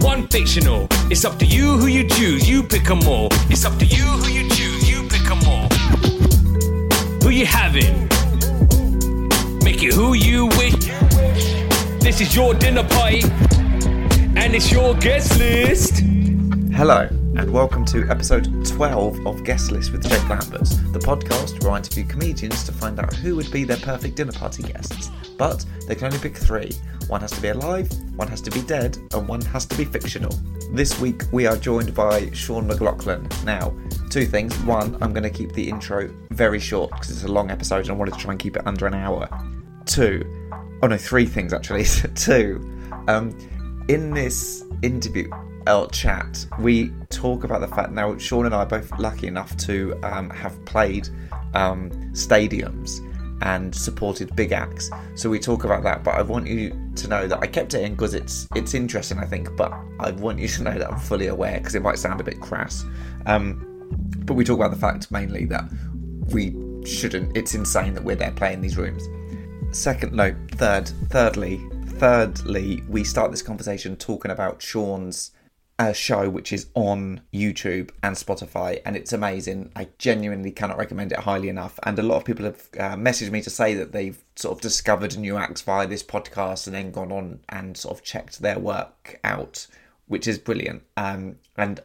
one fictional. It's up to you who you choose, you pick 'em all. It's up to you who you choose, you pick 'em all. Who you having? Make it who you wish. This is your dinner party, and it's your guest list. Hello, and welcome to episode 12 of Guest List with Jake Lambert, the podcast where I interview comedians to find out who would be their perfect dinner party guests. But they can only pick three. One has to be alive, one has to be dead, and one has to be fictional. This week we are joined by Sean McLaughlin. Now, two things. One, I'm going to keep the intro very short because it's a long episode and I wanted to try and keep it under an hour. Two, oh no, three things actually. Two, um, in this interview chat, we talk about the fact now Sean and I are both lucky enough to um, have played um, stadiums and supported big acts. So we talk about that, but I want you to know that I kept it in because it's it's interesting, I think. But I want you to know that I'm fully aware because it might sound a bit crass. Um, but we talk about the fact mainly that we shouldn't. It's insane that we're there playing these rooms. Second, no, third, thirdly, thirdly, we start this conversation talking about Sean's uh, show, which is on YouTube and Spotify, and it's amazing. I genuinely cannot recommend it highly enough. And a lot of people have uh, messaged me to say that they've sort of discovered new acts via this podcast and then gone on and sort of checked their work out, which is brilliant. Um, and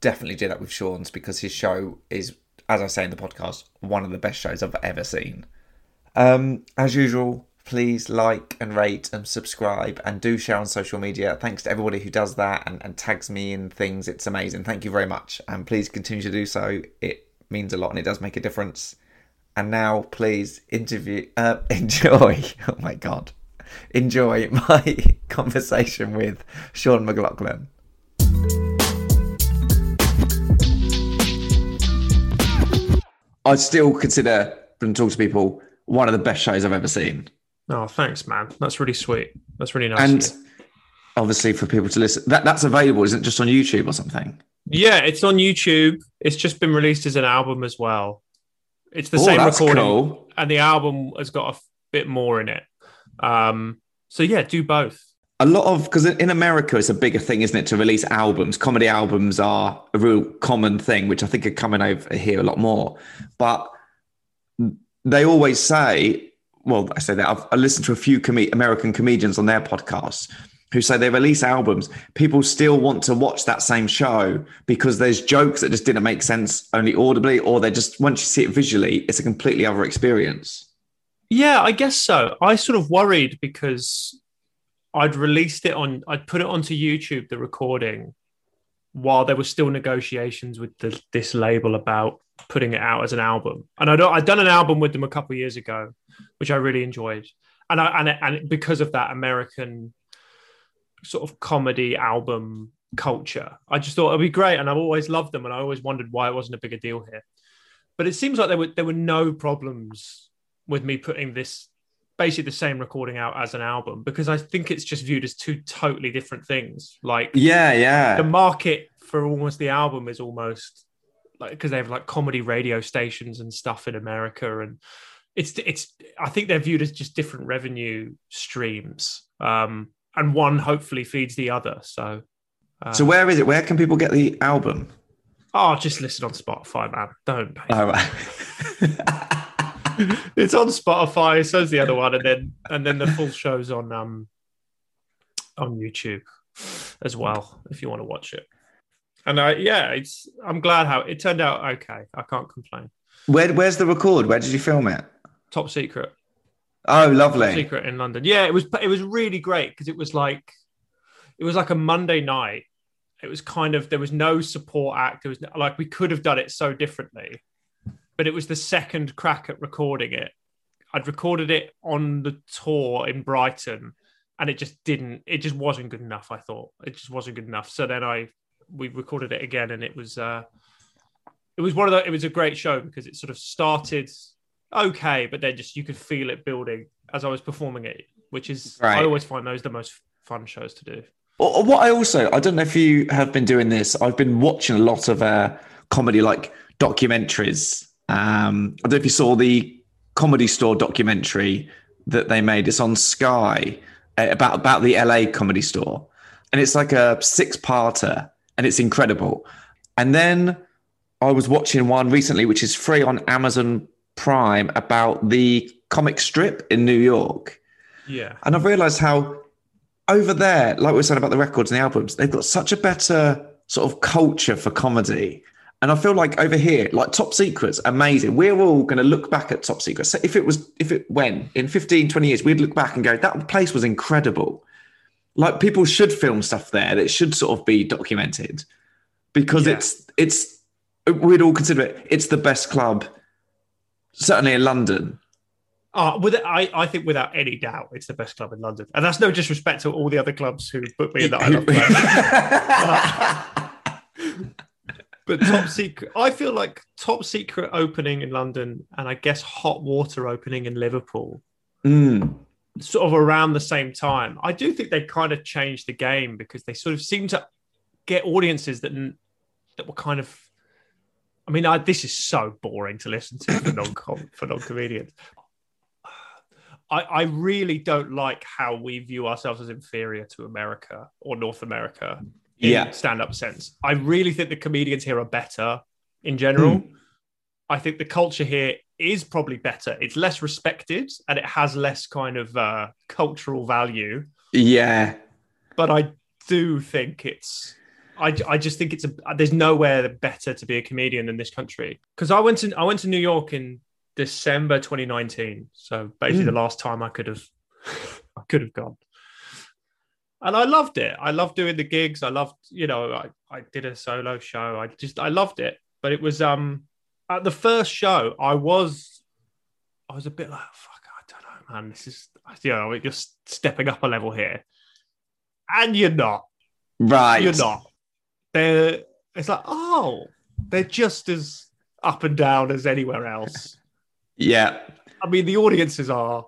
definitely do that with Sean's because his show is, as I say in the podcast, one of the best shows I've ever seen. Um, as usual, please like and rate and subscribe and do share on social media. Thanks to everybody who does that and, and tags me in things. It's amazing. Thank you very much. And please continue to do so. It means a lot and it does make a difference. And now, please interview, uh, enjoy. Oh my God. Enjoy my conversation with Sean McLaughlin. I still consider and talk to people one of the best shows I've ever seen. Oh, thanks, man. That's really sweet. That's really nice. And obviously, for people to listen, that that's available, isn't it just on YouTube or something? Yeah, it's on YouTube. It's just been released as an album as well. It's the same recording, cool. and the album has got a bit more in it. Um, so yeah, do both. A lot of because in America it's a bigger thing, isn't it, to release albums? Comedy albums are a real common thing, which I think are coming over here a lot more. But they always say, well, I say that I've I listened to a few com- American comedians on their podcasts who say they release albums. People still want to watch that same show because there's jokes that just didn't make sense only audibly, or they just once you see it visually, it's a completely other experience. Yeah, I guess so. I sort of worried because I'd released it on, I'd put it onto YouTube, the recording, while there were still negotiations with the, this label about putting it out as an album. And I'd, I'd done an album with them a couple of years ago, which I really enjoyed. And I, and, and because of that American sort of comedy album culture, I just thought it'd be great. And I've always loved them, and I always wondered why it wasn't a bigger deal here. But it seems like there were there were no problems with me putting this basically the same recording out as an album because I think it's just viewed as two totally different things. Like Yeah, yeah. the market for almost the album is almost like because they have like comedy radio stations and stuff in America and it's it's I think they're viewed as just different revenue streams. Um and one hopefully feeds the other. So uh, So where is it? Where can people get the album? oh just listen on Spotify, man. Don't pay. Oh, right. it's on Spotify, so's the other one, and then and then the full show's on um on YouTube as well if you want to watch it. And I yeah, it's I'm glad how it turned out okay. I can't complain. Where, where's the record? Where did you film it? Top secret. Oh, lovely. Secret in London. Yeah, it was it was really great because it was like it was like a Monday night. It was kind of there was no support act. It was like we could have done it so differently, but it was the second crack at recording it. I'd recorded it on the tour in Brighton, and it just didn't. It just wasn't good enough. I thought it just wasn't good enough. So then I we recorded it again, and it was uh, it was one of the. It was a great show because it sort of started okay, but then just you could feel it building as I was performing it, which is Right. I always find those the most fun shows to do. Or- or What I also, I don't know if you have been doing this. I've been watching a lot of uh, comedy, like documentaries. Um, I don't know if you saw the Comedy Store documentary that they made. It's on Sky uh, about about the LA Comedy Store, and it's like a six-parter, and it's incredible. And then I was watching one recently, which is free on Amazon Prime, about the comic strip in New York. Yeah, And I've realized how over there, like we were saying about the records and the albums, they've got such a better sort of culture for comedy. And I feel like over here, like Top Secrets, amazing. We're all going to look back at Top Secrets. So if it was, if it when in 15, 20 years, we'd look back and go, that place was incredible. Like people should film stuff there that should sort of be documented because Yeah. it's, it's, we'd all consider it, it's the best club, certainly in London. uh, with I I think without any doubt it's the best club in London, and that's no disrespect to all the other clubs who put me in that I love club. But Top Secret, I feel like Top Secret opening in London, and I guess Hot Water opening in Liverpool. Mm. Sort of around the same time. I do think they kind of changed the game because they sort of seem to get audiences that that were kind of. I mean, I, this is so boring to listen to for non for non comedians. I, I really don't like how we view ourselves as inferior to America or North America in Yeah. stand up sense. I really think the comedians here are better in general. Hmm. I think the culture here is probably better. It's less respected and it has less kind of uh, cultural value. Yeah. But I do think it's. I, I just think it's a. There's nowhere better to be a comedian than this country. Because I went to I went to New York in December 2019. So basically the last time I could have I could have gone. And I loved it. I loved doing the gigs. I loved, you know, I, I did a solo show. I just I loved it. But it was um at the first show, I was I was a bit like, fuck, I don't know, man. This is you know, you're just stepping up a level here. And you're not. Right. You're not. They're it's like, oh, they're just as up and down as anywhere else. Yeah. I mean, the audiences are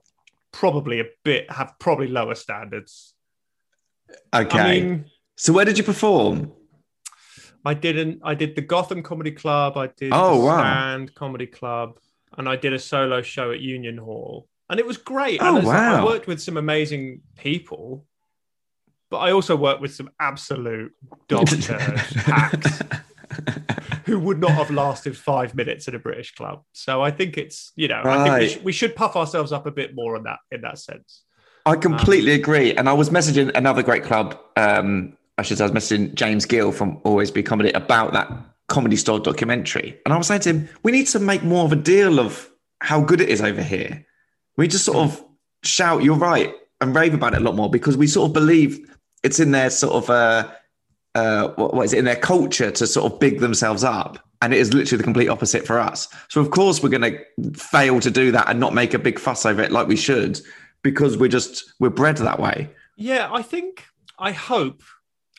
probably a bit have probably lower standards. Okay. I mean, so where did you perform? I didn't. I did the Gotham Comedy Club. I did Oh, the wow. Stand Comedy Club, and I did a solo show at Union Hall, and it was great. Oh, and like, I worked with some amazing people, but I also worked with some absolute dog turd acts who would not have lasted five minutes at a British club. So I think it's you know I think we, sh- we should puff ourselves up a bit more on that in that sense. I completely agree. And I was messaging another great club. Um, I should say, I was messaging James Gill from Always Be Comedy about that comedy store documentary. And I was saying to him, we need to make more of a deal of how good it is over here. We just sort of shout, you're right, and rave about it a lot more because we sort of believe it's in their sort of, uh, uh, what, what is it, in their culture to sort of big themselves up. And it is literally the complete opposite for us. So, of course, we're going to fail to do that and not make a big fuss over it like we should because we're just, we're bred that way. Yeah, I think I hope.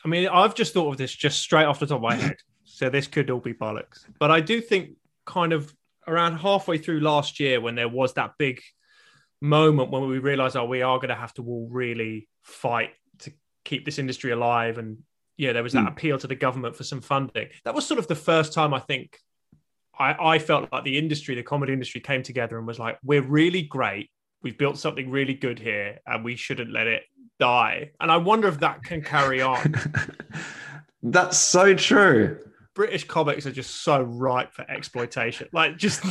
I mean, I've just thought of this just straight off the top of my head. So this could all be bollocks. But I do think kind of around halfway through last year when there was that big moment when we realized, oh, we are going to have to all really fight to keep this industry alive. And yeah, there was that hmm. appeal to the government for some funding. That was sort of the first time I think I, I felt like the industry, the comedy industry came together and was like, we're really great. We've built something really good here and we shouldn't let it die. And I wonder if that can carry on. That's so true. British comics are just so ripe for exploitation. Like, just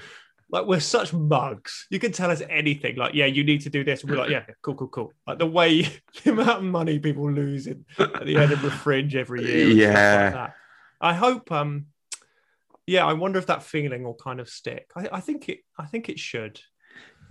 like we're such mugs. You can tell us anything. Like, yeah, you need to do this. And we're like, yeah, cool, cool, cool. Like the way the amount of money people lose in, at the Edinburgh Fringe every year. Yeah. Like that. I hope. Um, yeah, I wonder if that feeling will kind of stick. I, I think it. I think it should.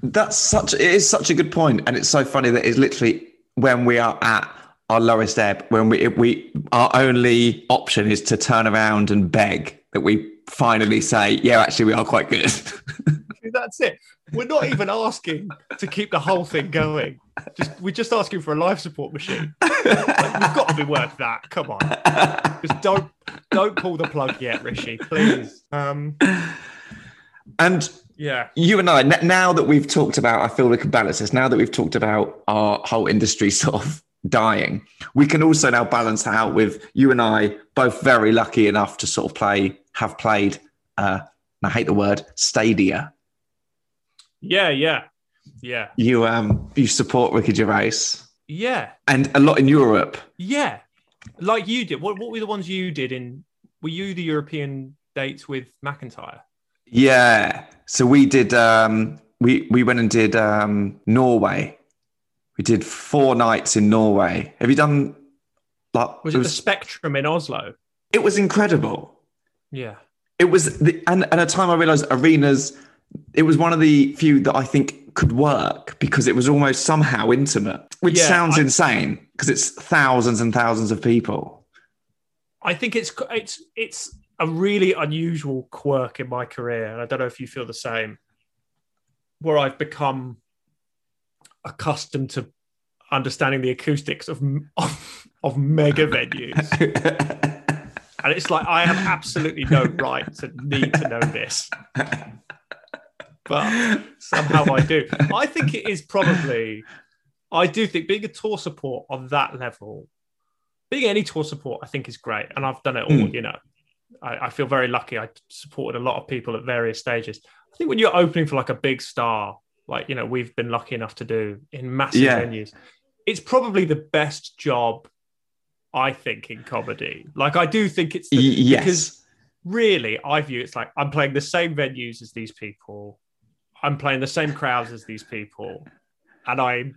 That's such it is such a good point, and it's so funny that it's literally when we are at our lowest ebb, when we we our only option is to turn around and beg that we finally say, yeah, actually we are quite good. That's it. We're not even asking to keep the whole thing going. Just we're just asking for a life support machine. Like, we've got to be worth that. Come on. Just don't don't pull the plug yet, Rishi, please. Um, and yeah. you and i now that we've talked about, I feel we can balance this. Now that we've talked about our whole industry sort of dying, we can also now balance that out with you and I both very lucky enough to sort of play, have played, uh, I hate the word, stadia. Yeah, yeah. Yeah. You um you support Ricky Gervais Yeah. and a lot in Europe. Yeah. Like you did. What what were the ones you did in were you the European dates with McIntyre? Yeah. So we did um we we went and did um Norway. We did four nights in Norway. Have you done like Was it, the Spectrum in Oslo? it was incredible. Yeah. It was the and, and at a time I realized arenas it was one of the few that I think could work because it was almost somehow intimate, which Yeah, sounds I- insane because it's thousands and thousands of people. I think it's it's it's a really unusual quirk in my career, and I don't know if you feel the same. Where I've become accustomed to understanding the acoustics of of, of mega venues, and it's like I have absolutely no right to need to know this, but somehow I do. I think it is probably. I do think being a tour support on that level being any tour support, I think is great, and I've done it all. Mm. You know, I, I feel very lucky. I supported a lot of people at various stages. I think when you're opening for like a big star, like you know we've been lucky enough to do in massive Yeah. venues, it's probably the best job I think in comedy. Like I do think it's the, Y- because really I view it's like I'm playing the same venues as these people, I'm playing the same crowds as these people, and I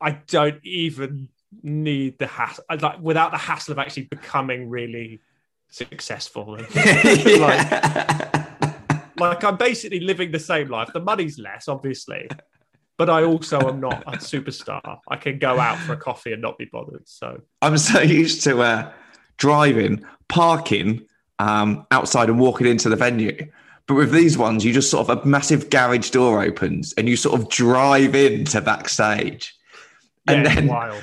I don't even need the hassle like without the hassle of actually becoming really successful. And, like, like I'm basically living the same life. The money's less, obviously. But I also am not a superstar. I can go out for a coffee and not be bothered. So I'm so used to uh, driving, parking um, outside and walking into the venue. But with these ones, you just sort of a massive garage door opens and you sort of drive into backstage. yeah, And then- wild.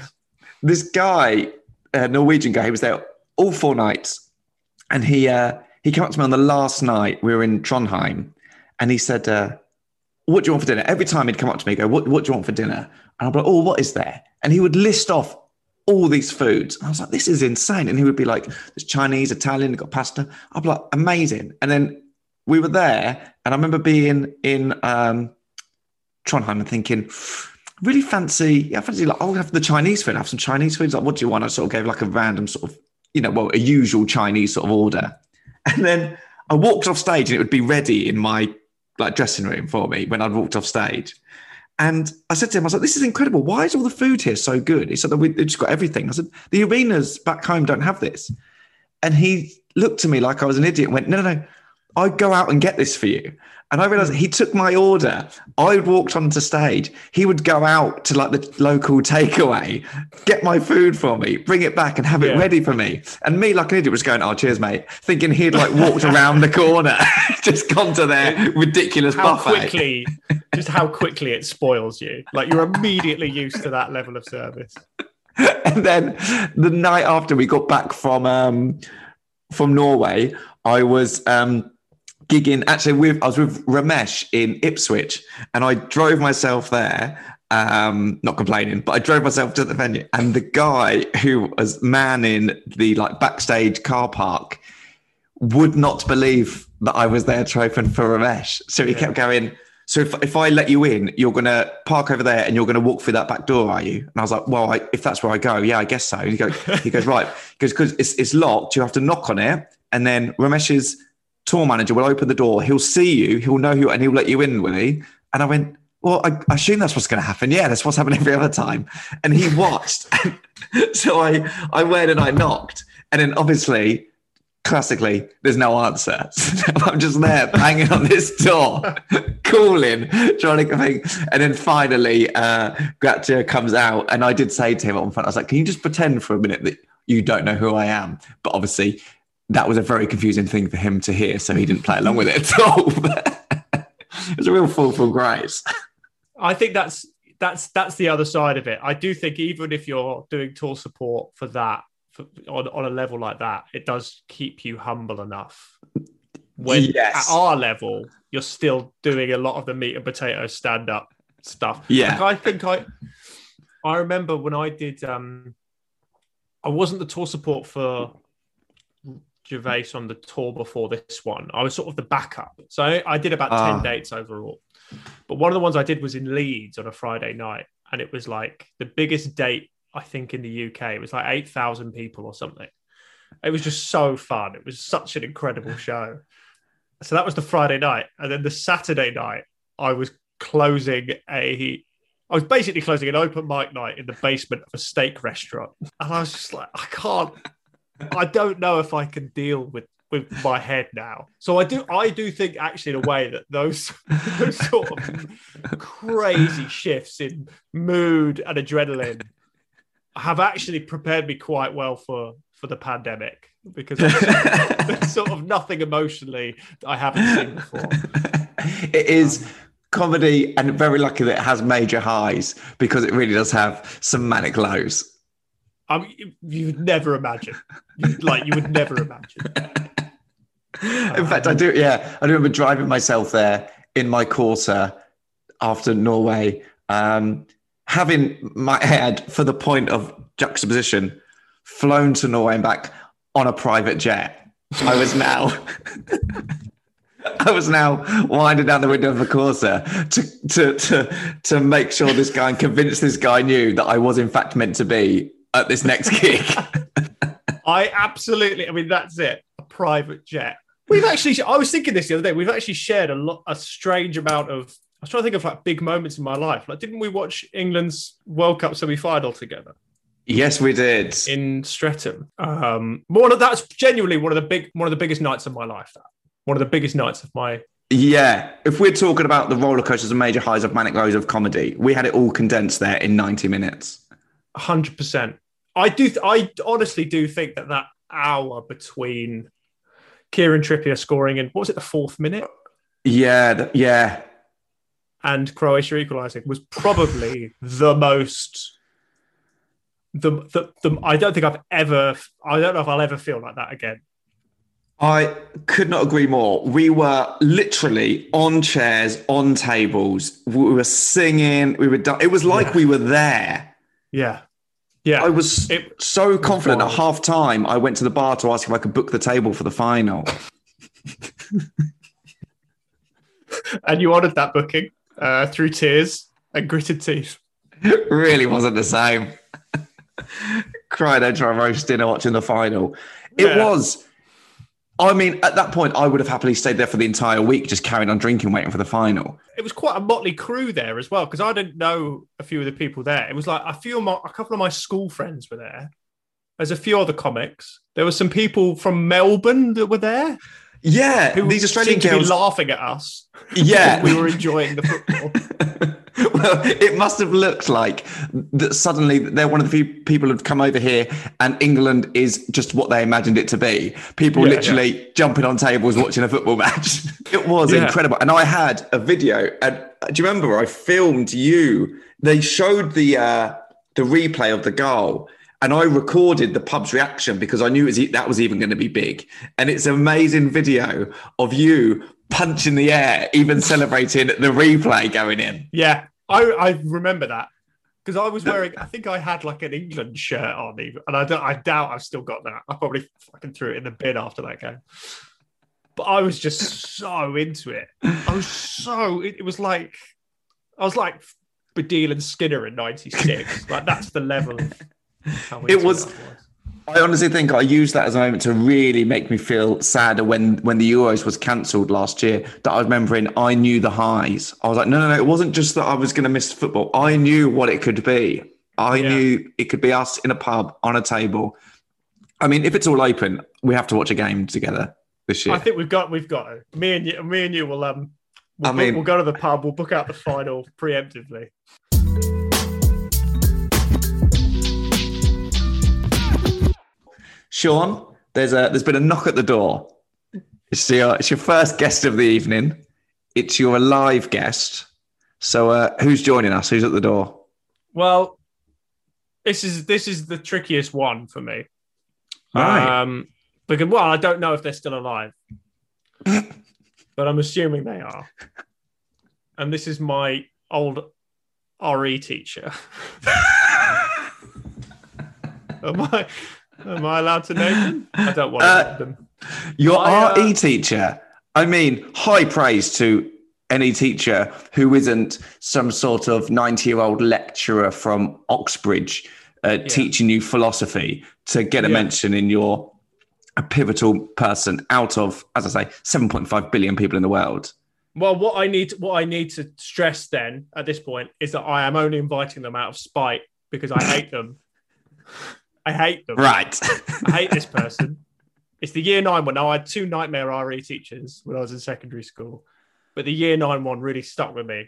This guy, a Norwegian guy, he was there all four nights, and he uh, he came up to me on the last night. We were in Trondheim, and he said, uh, "What do you want for dinner?" Every time he'd come up to me, go, "What What do you want for dinner?" And I'd be like, "Oh, what is there?" And he would list off all these foods. And I was like, "This is insane!" And he would be like, "There's Chinese, Italian, got pasta." I'd be like, "Amazing!" And then we were there, and I remember being in um, Trondheim and thinking, really fancy. Yeah, I fancy like I'll have the Chinese food. I have some Chinese foods. Like, what do you want? I sort of gave like a random sort of, you know, well, a usual Chinese sort of order. And then I walked off stage and it would be ready in my like dressing room for me when I'd walked off stage. And I said to him, I was like, this is incredible. Why is all the food here so good? He said we just got everything. I said, the arenas back home don't have this. And he looked at me like I was an idiot and went, no, no, no, I'd go out and get this for you. And I realized he took my order. I walked onto stage. He would go out to like the local takeaway, get my food for me, bring it back and have it Yeah. ready for me. And me, like an idiot, was going, oh, cheers, mate, thinking he'd like walked around the corner, just gone to their ridiculous How buffet. quickly, just how quickly it spoils you. Like you're immediately used to that level of service. and then the night after we got back from um, from Norway, I was um, gigging actually with I was with Ramesh in Ipswich, and I drove myself there. Um, not complaining, but I drove myself to the venue, and the guy who was manning the like backstage car park would not believe that I was there to open for Ramesh. So he kept going. So if, if I let you in, you're going to park over there and you're going to walk through that back door, are you? And I was like, well, I, if that's where I go, yeah, I guess so. And he goes, he goes, right, because because it's, it's locked. You have to knock on it, and then Ramesh's tour manager will open the door. He'll see you. He'll know who, and he'll let you in, will he? And I went, well, I, I assume that's what's going to happen. Yeah, that's what's happened every other time. And he watched. so I I went and I knocked, and then obviously classically, there's no answer. So I'm just there banging on this door, calling, trying to think. And then finally, uh, Gratcha comes out. And I did say to him on front, I was like, can you just pretend for a minute that you don't know who I am? But obviously, that was a very confusing thing for him to hear. So he didn't play along with it at all. it was a real fall from grace. I think that's that's that's the other side of it. I do think even if you're doing tour support for that for, on on a level like that, it does keep you humble enough. When Yes. at our level, you're still doing a lot of the meat and potato stand up stuff. Yeah. Like, I think I I remember when I did um I wasn't the tour support for Gervais on the tour before this one. I was sort of the backup. So I, I did about Ah. 10 dates overall. But one of the ones I did was in Leeds on a Friday night. And it was like the biggest date, I think, in the UK. It was like 8,000 people or something. It was just so fun. It was such an incredible show. So that was the Friday night. And then the Saturday night, I was closing a. I was basically closing an open mic night in the basement of a steak restaurant. And I was just like, I can't, I don't know if I can deal with with my head now. So I do I do think actually in a way that those those sort of crazy shifts in mood and adrenaline have actually prepared me quite well for for the pandemic because there's sort of nothing emotionally that I haven't seen before. it is comedy and very lucky that it has major highs because it really does have some manic lows. I mean, you- you would never imagine, you, like you would never imagine. In fact, I do. Yeah, I remember driving myself there in my Corsa after Norway, um, having my head for the point of juxtaposition flown to Norway and back on a private jet. I was now. I was now winding down the window of the Corsa to, to, to, to make sure this guy and convince this guy knew that I was in fact meant to be at this next gig. I absolutely. I mean, that's it. A private jet. We've actually. I was thinking this the other day. We've actually shared a lot, a strange amount of. I was trying to think of like big moments in my life. Like, didn't we watch England's World Cup semi-final together yes, we did. in Streatham? Um, one of that's genuinely one of the big, one of the biggest nights of my life. That one of the biggest nights of my. Yeah, if we're talking about the roller coasters and major highs of manic lows of comedy, we had it all condensed there in 90 minutes. Hundred percent. I do. I honestly do think that that hour between Kieran Trippier scoring and what was it the fourth minute Yeah, th- yeah. and Croatia equalising was probably the most. The, the the I don't think I've ever. I don't know if I'll ever feel like that again. I could not agree more. We were literally on chairs, on tables. We were singing. We were. It was like Yeah. we were there. Yeah, yeah. I was It- so confident at wild. half time. I went to the bar to ask if I could book the table for the final. and you honoured that booking uh, through tears and gritted teeth. Really wasn't the same. Cried over a roast dinner watching the final. It Yeah. was. I mean, at that point, I would have happily stayed there for the entire week, just carrying on drinking, waiting for the final. it was quite a motley crew there as well because I didn't know a few of the people there. It was like a few of my, a couple of my school friends were there. There's a few other comics. There were some people from Melbourne that were there Yeah, who these Australian seemed to be girls. laughing at us. Yeah, we were enjoying the football. well, it must have looked like that suddenly they're one of the few people who've come over here and England is just what they imagined it to be. People Yeah, literally jumping on tables watching a football match. it was Yeah. incredible. And I had a video. And do you remember I filmed you? They showed the uh, the replay of the goal. And I recorded the pub's reaction because I knew it was, that was even going to be big. And it's an amazing video of you punching the air, even celebrating the replay going in. Yeah, I, I remember that because I was wearing. I think I had like an England shirt on, even, and I don't. I doubt I've still got that. I probably fucking threw it in the bin after that game. But I was just so into it. I was so. It, it was like I was like Baddiel and Skinner in '96. like that's the level. Of It was- I honestly think I used that as a moment to really make me feel sadder when when the Euros was cancelled last year. That I was remembering, I knew the highs. I was like, no, no, no. It wasn't just that I was going to miss football. I knew what it could be. I Yeah. knew it could be us in a pub on a table, I mean, if it's all open, we have to watch a game together this year. I think we've got we've got to. me and you, me and you will um. We'll, I mean- we'll go to the pub. We'll book out the final preemptively. Sean, there's a there's been a knock at the door. It's your it's your first guest of the evening. It's your live guest. So uh, who's joining us? Who's at the door? Well, this is this is the trickiest one for me. Right. Um, because well, I don't know if they're still alive, but I'm assuming they are. And this is my old RE teacher. I am I allowed to name them? I don't want to Uh, name them. Your I, uh, RE teacher. I mean, high praise to any teacher who isn't some sort of 90 year old lecturer from Oxbridge uh, teaching you philosophy to get a Yeah. mention in your a pivotal person out of, as I say, 7.5 billion people in the world. Well, what I need what I need to stress then at this point is that I am only inviting them out of spite because I hate them. I hate them. Right. I hate this person. It's the year nine one. Now I had two nightmare RE teachers when I was in secondary school, but the year nine one really stuck with me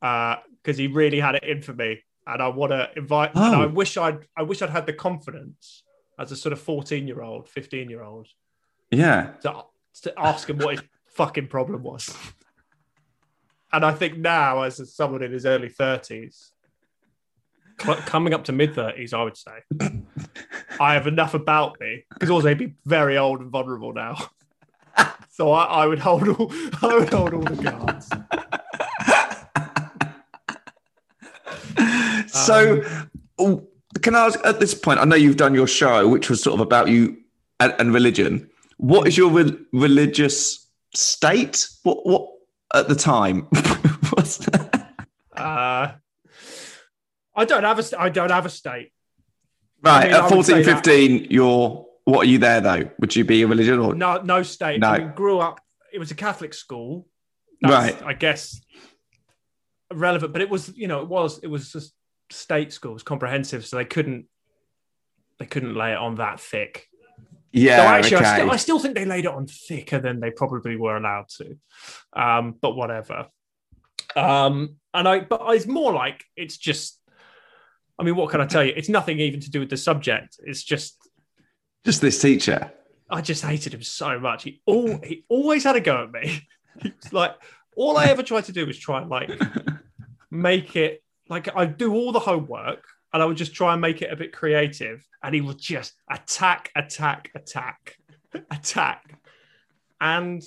uh, because he really had it in for me, and I want to invite. And Oh. I wish I'd I wish I'd had the confidence as a sort of fourteen year old, fifteen year old yeah. to, to ask him what his fucking problem was. And I think now, as someone in his early thirties, coming up to mid thirties, I would say, I have enough about me because also he'd be very old and vulnerable now. So I, I would hold all, I would hold all the cards. So, oh, can I ask at this point? I know you've done your show, which was sort of about you and, and religion. What is your re- religious state? What what at the time? Uh, I don't have a, I don't have a state. Right, mean, at would 14, say that- 15, you're what are you there though? Would you be a religion or No, no state. No. I mean, grew up. It was a Catholic school. That's, Right. I guess relevant, but it was you know it was it was just state schools, comprehensive, so they couldn't they couldn't lay it on that thick. yeah? So actually, okay. I, still, I still think they laid it on thicker than they probably were allowed to. Um, but whatever. Um, and I, but it's more like it's just. I mean, what can I tell you? It's nothing even to do with the subject. It's just Just this teacher. I just hated him so much. He all he always had a go at me. He was like, all I ever tried to do was try and like make it like I'd do all the homework and I would just try and make it a bit creative. And he would just attack, attack, attack, attack. And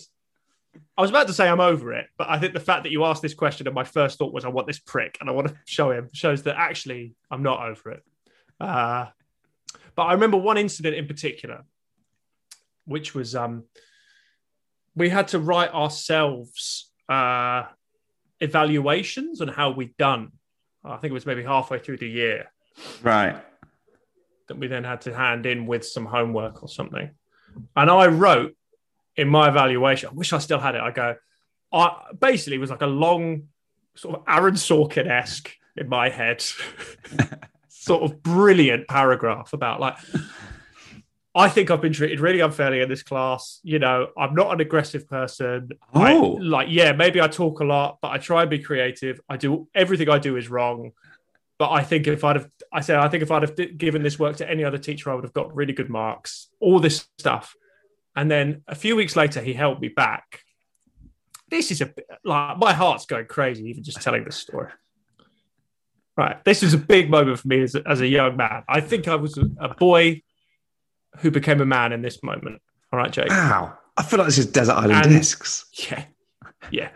I was about to say I'm over it, but I think the fact that you asked this question and my first thought was I want this prick and I want to show him shows that actually I'm not over it. Uh, but I remember one incident in particular which was um we had to write ourselves uh evaluations on how we'd done i think it was maybe halfway through the year Right. that we then had to hand in with some homework or something and i wrote in my evaluation i wish i still had it i go i basically was like a long sort of aaron sorkin-esque in my head sort of brilliant paragraph about like I think I've been treated really unfairly in this class. You know, I'm not an aggressive person. I- Oh. like, yeah, maybe I talk a lot, but I try and be creative. I do everything I do is wrong. But I think if I'd have, I said, I think if I'd have given this work to any other teacher, I would have got really good marks, all this stuff. And then a few weeks later, he held me back. This is a bit- like my heart's going crazy, even just telling this story. Right. This is a big moment for me as, a- as a young man. I think I was a, a boy who became a man in this moment. All right, Jake. Wow. I feel like this is Desert Island And- Discs. Yeah. Yeah.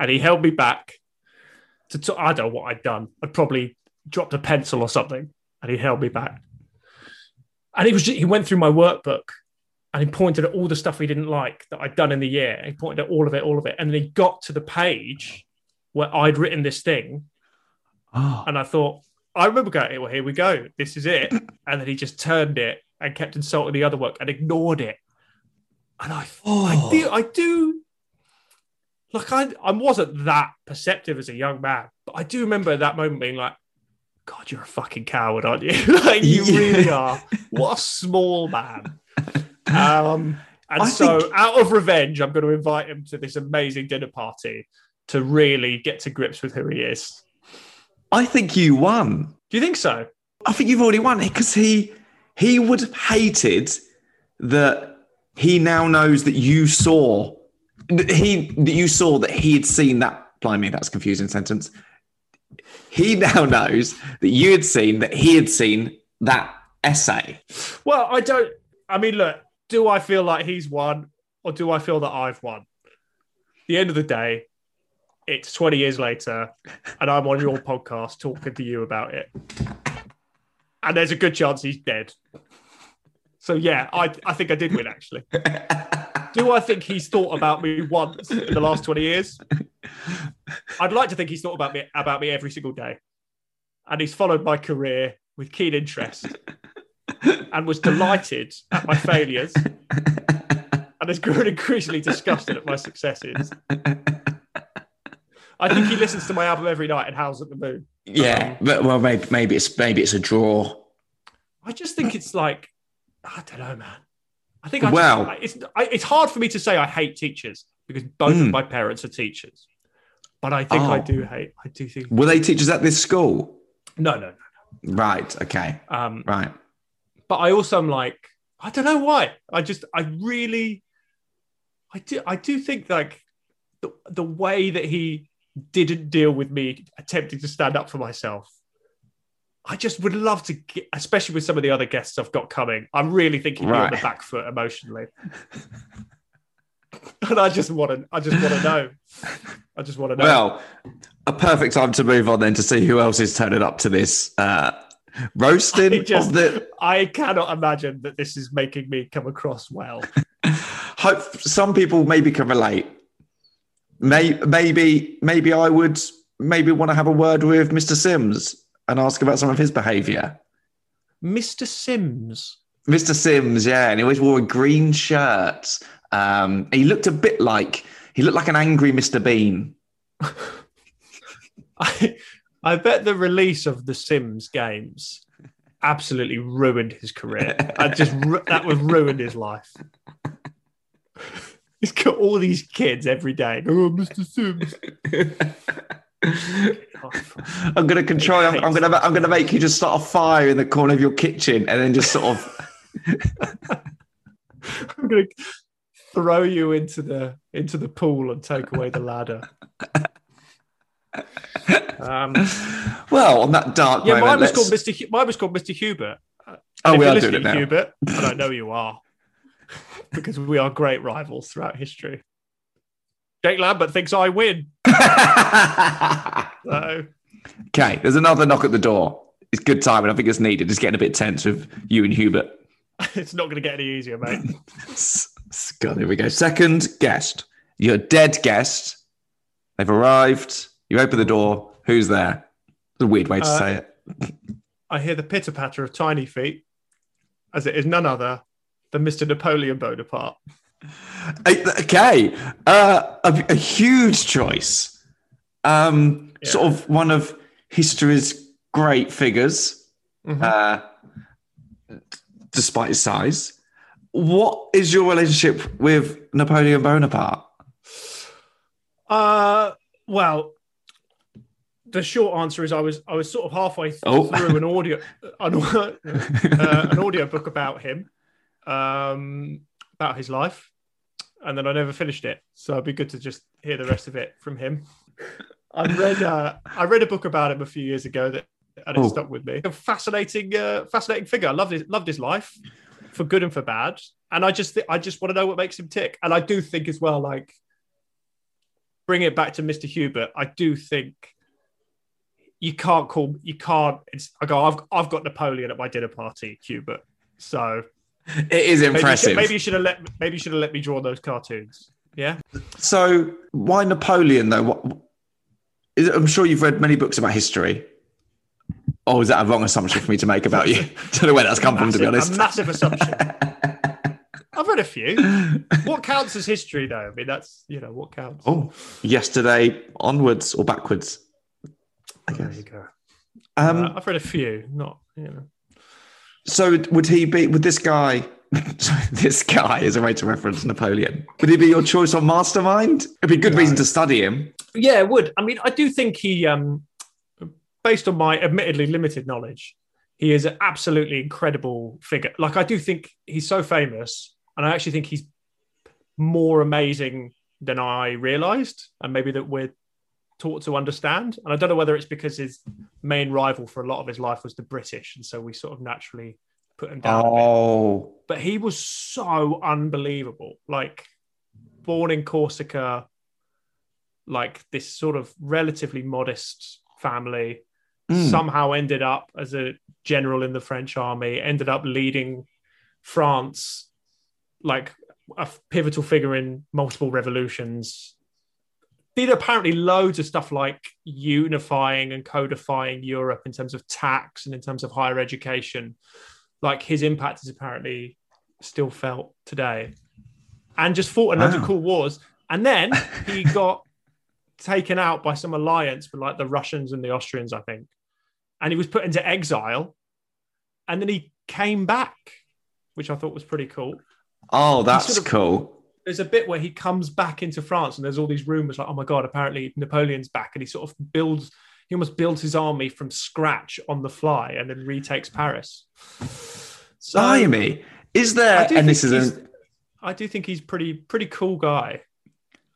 And he held me back to, t- I don't know what I'd done. I'd probably dropped a pencil or something and he held me back. And he was just, he went through my workbook and he pointed at all the stuff he didn't like that I'd done in the year. He pointed at all of it, all of it. And then he got to the page where I'd written this thing Oh. and I thought, I remember going, well, here we go. This is it. And then he just turned it and kept insulting the other work and ignored it. And I, I oh. do, I do, like, I, I wasn't that perceptive as a young man, but I do remember at that moment being like, God, you're a fucking coward, aren't you? like you Yeah. really are. What a small man. Um, and I so, think- out of revenge, I'm going to invite him to this amazing dinner party to really get to grips with who he is. I think you won. Do you think so? I think you've already won because he he would have hated that he now knows that you saw that he that you saw that he had seen that. Blimey, that's a confusing sentence. He now knows that you had seen that he had seen that essay. Well, I don't. I mean, look, do I feel like he's won or do I feel that I've won? the end of the day, it's 20 years later, and I'm on your podcast talking to you about it. And there's a good chance he's dead. So, yeah, I, I think I did win, actually. Do I think he's thought about me once in the last 20 years? I'd like to think he's thought about me about me every single day. And he's followed my career with keen interest and was delighted at my failures and has grown increasingly disgusted at my successes. I think he listens to my album every night and howls at the moon. Yeah, but well, maybe maybe it's maybe it's a draw. I just think it's like I don't know, man. I think I Well- just, I- it's I, it's hard for me to say I hate teachers because both of Mm. my parents are teachers. But I think I Oh. do hate. I do think Were they teachers at this school? no, no, no. no. Right. Okay. Um, Right. But I also am like I don't know why. I just I really I do I do think like the the way that he didn't deal with me attempting to stand up for myself. I just would love to get, especially with some of the other guests I've got coming. I'm really thinking on the back foot emotionally. and I just want to I just want to know. I just want to know. Well, a perfect time to move on then to see who else is turning up to this uh, roasting I just- the. I cannot imagine that this is making me come across well. Hope some people maybe can relate. May, maybe maybe I would maybe want to have a word with Mr. Sims and ask about some of his behaviour. Mr. Sims. Mr. Sims, yeah, and he always wore a green shirt. Um, he looked a bit like he looked like an angry Mr. Bean. I, I bet the release of the Sims games absolutely ruined his career. I just that would ruin his life. He's got all these kids every day. Oh, Mr. Sims. I'm gonna control. I'm, I'm gonna. I'm gonna make you just start a fire in the corner of your kitchen, and then just sort of. I'm going to throw you into the into the pool and take away the ladder. Um, Well, on that dark yeah, moment, mine was let's- called Mr. Hu- mine was called Mr. Hubert. Oh, And if we you're doing it now. Hubert, I know you are, because we are great rivals throughout history. Jake Lambert thinks I win. So okay, there's another knock at the door. It's good time, and I think it's needed. It's getting a bit tense with you and Hubert. it's not going to get any easier, mate. God, here we go. Second guest. Your dead guest. They've arrived. You open the door. Who's there? It's a weird way to Uh, say it. I hear the pitter patter of tiny feet, as it is none other than Mr. Napoleon Bonaparte. Okay, uh, a, a huge choice. Um, Yeah. Sort of one of history's great figures, Mhm. uh, despite his size. What is your relationship with Napoleon Bonaparte? Uh, well, the short answer is I was I was sort of halfway th- Oh. through an audio an, uh, an audio book about him, um, about his life, and then I never finished it. So it'd be good to just hear the rest of it from him. I read uh, I read a book about him a few years ago that and it Oh. stuck with me. A fascinating uh, fascinating figure. I loved his loved his life, for good and for bad. And I just th- I just want to know what makes him tick. And I do think as well, like bring it back to Mr. Hubert. I do think you can't call you can't. It's I go. I've I've got Napoleon at my dinner party, Hubert. So It is impressive. maybe you should have let maybe you should have let me draw those cartoons. Yeah. So, why Napoleon though? What, is, I'm sure you've read many books about history. Oh, is that a wrong assumption for me to make about you? Don't know where that's come from, to be honest. A massive assumption. I've read a few. What counts as history, though? I mean, that's you know what counts. oh, yesterday onwards or backwards. I there you go. Um, Uh, I've read a few, not you know. so would he be? Would this guy? sorry, this guy is a way to reference Napoleon. Would he be your choice on Mastermind? It'd be a good No. reason to study him. Yeah, it would. I mean, I do think he, um, based on my admittedly limited knowledge, he is an absolutely incredible figure. Like, I do think he's so famous, and I actually think he's more amazing than I realized, and maybe that we're taught to understand. And I don't know whether it's because his main rival for a lot of his life was the British, and so we sort of naturally put him down. a bit Oh, but he was so unbelievable. Like born in Corsica, like this sort of relatively modest family, Mm. somehow ended up as a general in the French army, ended up leading France, like a pivotal figure in multiple revolutions. Did apparently loads of stuff like unifying and codifying Europe in terms of tax and in terms of higher education. Like his impact is apparently still felt today. And just fought a load of Wow. cool wars. And then he got taken out by some alliance with like the Russians and the Austrians, I think. And he was put into exile. And then he came back, which I thought was pretty cool. oh, that's sort of- cool. There's a bit where he comes back into France and there's all these rumors like, oh my God, apparently Napoleon's back. And he sort of builds, he almost builds his army from scratch on the fly and then retakes Paris. So Blimey. Is there? And this is he's- a, I do think he's pretty, pretty cool guy.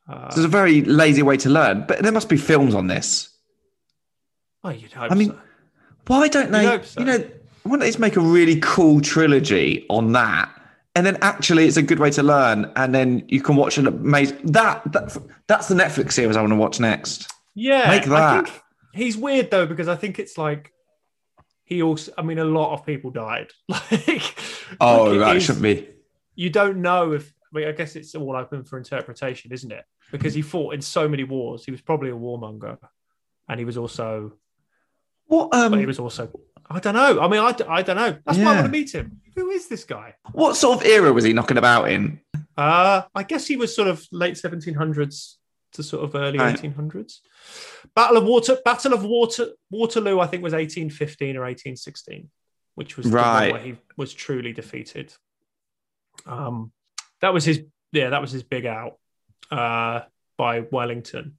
Uh, is a very lazy way to learn, but there must be films on this. oh, you'd hope I mean, so. Why don't they? So. You know, why don't they make a really cool trilogy on that? And then actually, it's a good way to learn. And then you can watch an amazing that, that that's the Netflix series I want to watch next. Yeah, Make I that. think he's weird though because I think it's like he also. I mean, a lot of people died. Like, Oh, like right, is- shouldn't be. You don't know if. I, mean, I guess it's all open for interpretation, isn't it? Because he fought in so many wars. He was probably a warmonger, and he was also. What But he um, was also. I don't know. I mean, I, I don't know. That's why I want to meet him. Who is this guy? what sort of era was he knocking about in? Uh, I guess he was sort of late 1700s to sort of early Right. 1800s. Battle of Water, Battle of Water, Waterloo, I think was 1815 or 1816, which was the Right. where he was truly defeated. Um, that was his, yeah, that was his big out uh, by Wellington.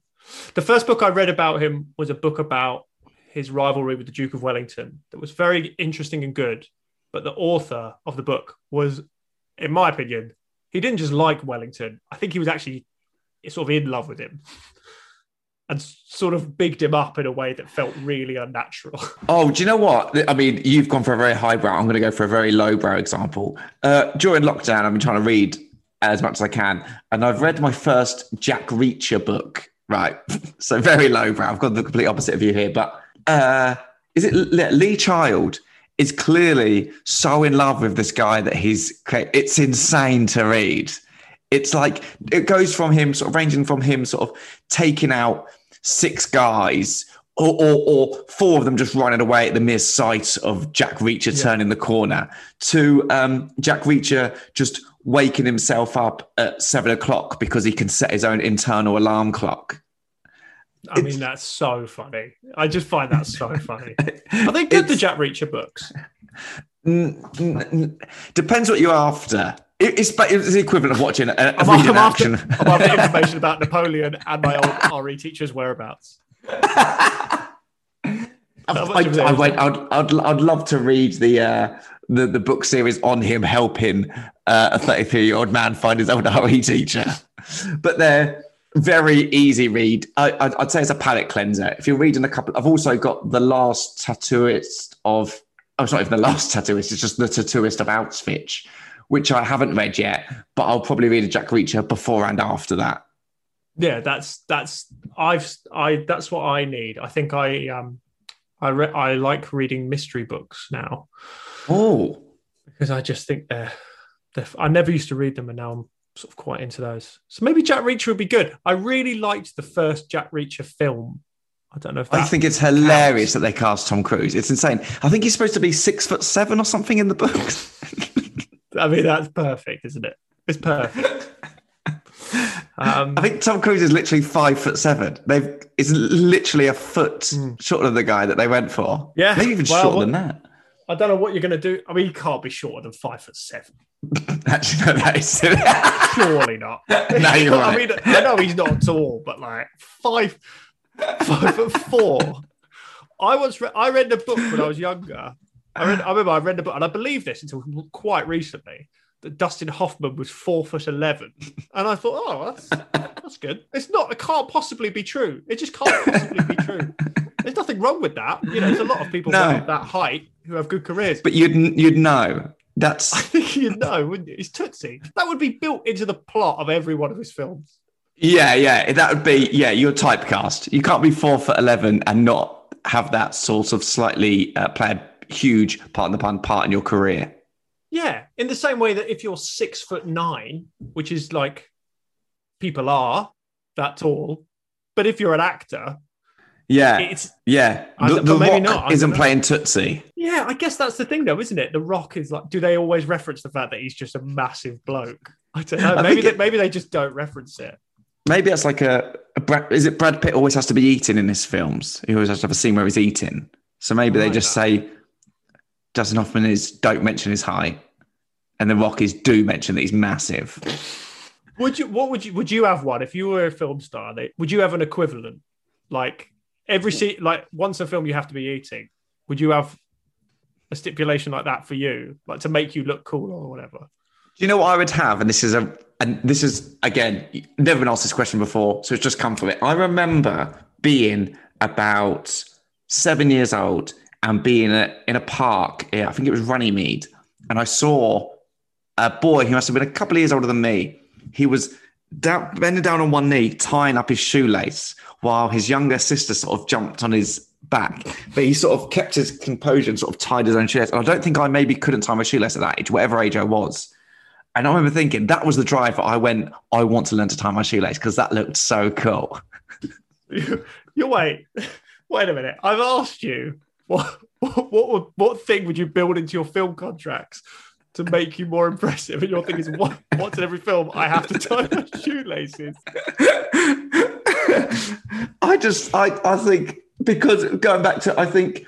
The first book I read about him was a book about his rivalry with the Duke of Wellington that was very interesting and good. But the author of the book was, in my opinion, he didn't just like Wellington. I think he was actually sort of in love with him and sort of bigged him up in a way that felt really unnatural. Oh, do you know what? I mean, you've gone for a very highbrow. I'm going to go for a very lowbrow example. Uh, during lockdown, I've been trying to read as much as I can, and I've read my first Jack Reacher book. Right, so very low lowbrow. I've got the complete opposite of you here, but uh, is it Lee Child? Is clearly so in love with this guy that he's. It's insane to read. It's like it goes from him sort of ranging from him sort of taking out six guys or, or, or four of them just running away at the mere sight of Jack Reacher turning the corner to um, Jack Reacher just waking himself up at seven o'clock because he can set his own internal alarm clock. I mean, that's so funny. I just find that so funny. Are they good, the It's- Jack Reacher books? Depends what you're after. It- It's, it's the equivalent of watching a, a I'm, reading I'm after, action. I'm after information about Napoleon and my old RE teacher's whereabouts. I, How much of I, it is wait, it? I'd, I'd, I'd love to read the, uh, the the book series on him helping uh, a 33 year old man find his old RE teacher. But they're very easy read. I, I'd, I'd say it's a palate cleanser. If you're reading a couple, I've also got the last tattooist of. Oh, it's not even the last tattooist. It's just the tattooist of Auschwitz, which I haven't read yet. But I'll probably read a Jack Reacher before and after that. Yeah, that's that's I've I that's what I need. I think I um I re- I like reading mystery books now Oh, because I just think they're, they're I never used to read them and now I'm sort of quite into those. So maybe Jack Reacher would be good. I really liked the first Jack Reacher film. I don't know if I think it's hilarious that they cast Tom Cruise. It's insane. I think he's supposed to be six foot seven or something in the book. I mean that's perfect, isn't it? It's perfect. Um, I think Tom Cruise is literally five foot seven. They've it's literally a foot shorter than the guy that they went for. Yeah, maybe even well, shorter than that. I don't know what you're going to do. I mean, you can't be shorter than five foot seven. Actually, no, that is silly. Surely not. No, you're I mean, I know he's not tall, but like five, five foot four. I once re- I read a book when I was younger. I read. I remember I read the book, and I believed this until quite recently that Dustin Hoffman was four foot eleven, and I thought, oh, that's that's good. It's not. It can't possibly be true. It just can't possibly be true. There's nothing wrong with that. You know, there's a lot of people No. that height who have good careers. but you'd you'd know. I think you'd know, wouldn't you? It's Tootsie. That would be built into the plot of every one of his films. yeah, yeah. That would be yeah. You're typecast. You can't be four foot eleven and not have that sort of slightly uh, play a huge part in the pun part in your career. Yeah, in the same way that if you're six foot nine, which is like people are that tall, but if you're an actor, Yeah, it's yeah. The, the maybe Rock not, isn't playing Tootsie. yeah, I guess that's the thing though, isn't it? The Rock is like, do they always reference the fact that he's just a massive bloke? I don't know. Maybe they, it- maybe they just don't reference it. Maybe that's like a, a Brad, is it Brad Pitt always has to be eating in his films? He always has to have a scene where he's eating. So maybe they just that. say Dustin Hoffman is don't mention his height, and the Rock is do mention that he's massive. Would you? What would you? Would you have one if you were a film star? They, would you have an equivalent? Like every se- like once a film you have to be eating. Would you have a stipulation like that for you, like to make you look cool or whatever? Do you know what I would have? And this is a, and this is again, never been asked this question before, so it's just come from it. I remember being about seven years old and being a, in a park. Yeah, I think it was Runnymede, and I saw a boy who must have been a couple of years older than me. He was down, bending down on one knee, tying up his shoelace, while his younger sister sort of jumped on his back. But he sort of kept his composure and sort of tied his own shoelace. And I don't think I maybe couldn't tie my shoelace at that age, whatever age I was. And I remember thinking that was the drive I went, I want to learn to tie my shoelace because that looked so cool. You, wait, wait a minute. I've asked you what what what, what thing would you build into your film contracts to make you more impressive? And your thing is what what's in every film? I have to tie my shoelaces. I just, I, I think because going back to, I think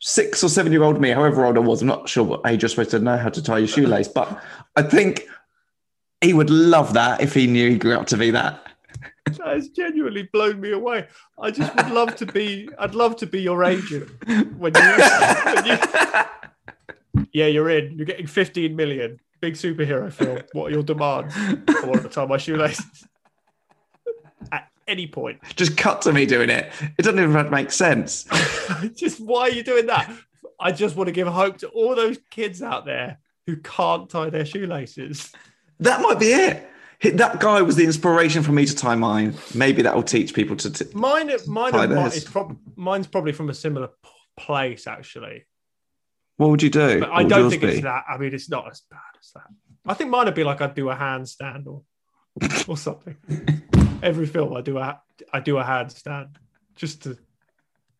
six or seven year old me, however old I was, I'm not sure what age you're supposed to know how to tie your shoelace, but I think he would love that if he knew he grew up to be that. That has genuinely blown me away. I just would love to be. I'd love to be your agent when you. When you yeah, you're in. You're getting 15 million. Big superhero film. What are your demands? I want to tie my shoelaces. At any point. Just cut to me doing it. It doesn't even make sense. just why are you doing that? I just want to give hope to all those kids out there who can't tie their shoelaces. That might be it. That guy was the inspiration for me to tie mine. Maybe that will teach people to. T- Mine, mine, mine is prob- mine's probably from a similar p- place actually. What would you do? But I don't think be? it's that. I mean, it's not as bad as that. I think mine would be like I'd do a handstand or or something. Every film I do a I do a handstand just to.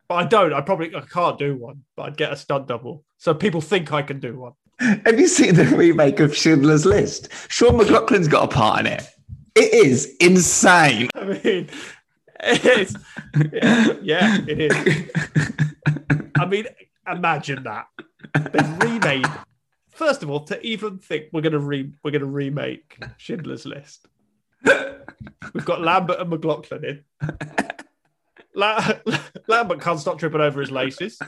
But I don't. I probably I can't do one. But I'd get a stunt double so people think I can do one. Have you seen the remake of Schindler's List? Sean McLoughlin's got a part in it. It is insane. I mean, it's yeah, yeah, it is. I mean, imagine that they've remade. First of all, to even think we're gonna re we're gonna remake Schindler's List. We've got Lambert and McLoughlin in. La- Lambert can't stop tripping over his laces.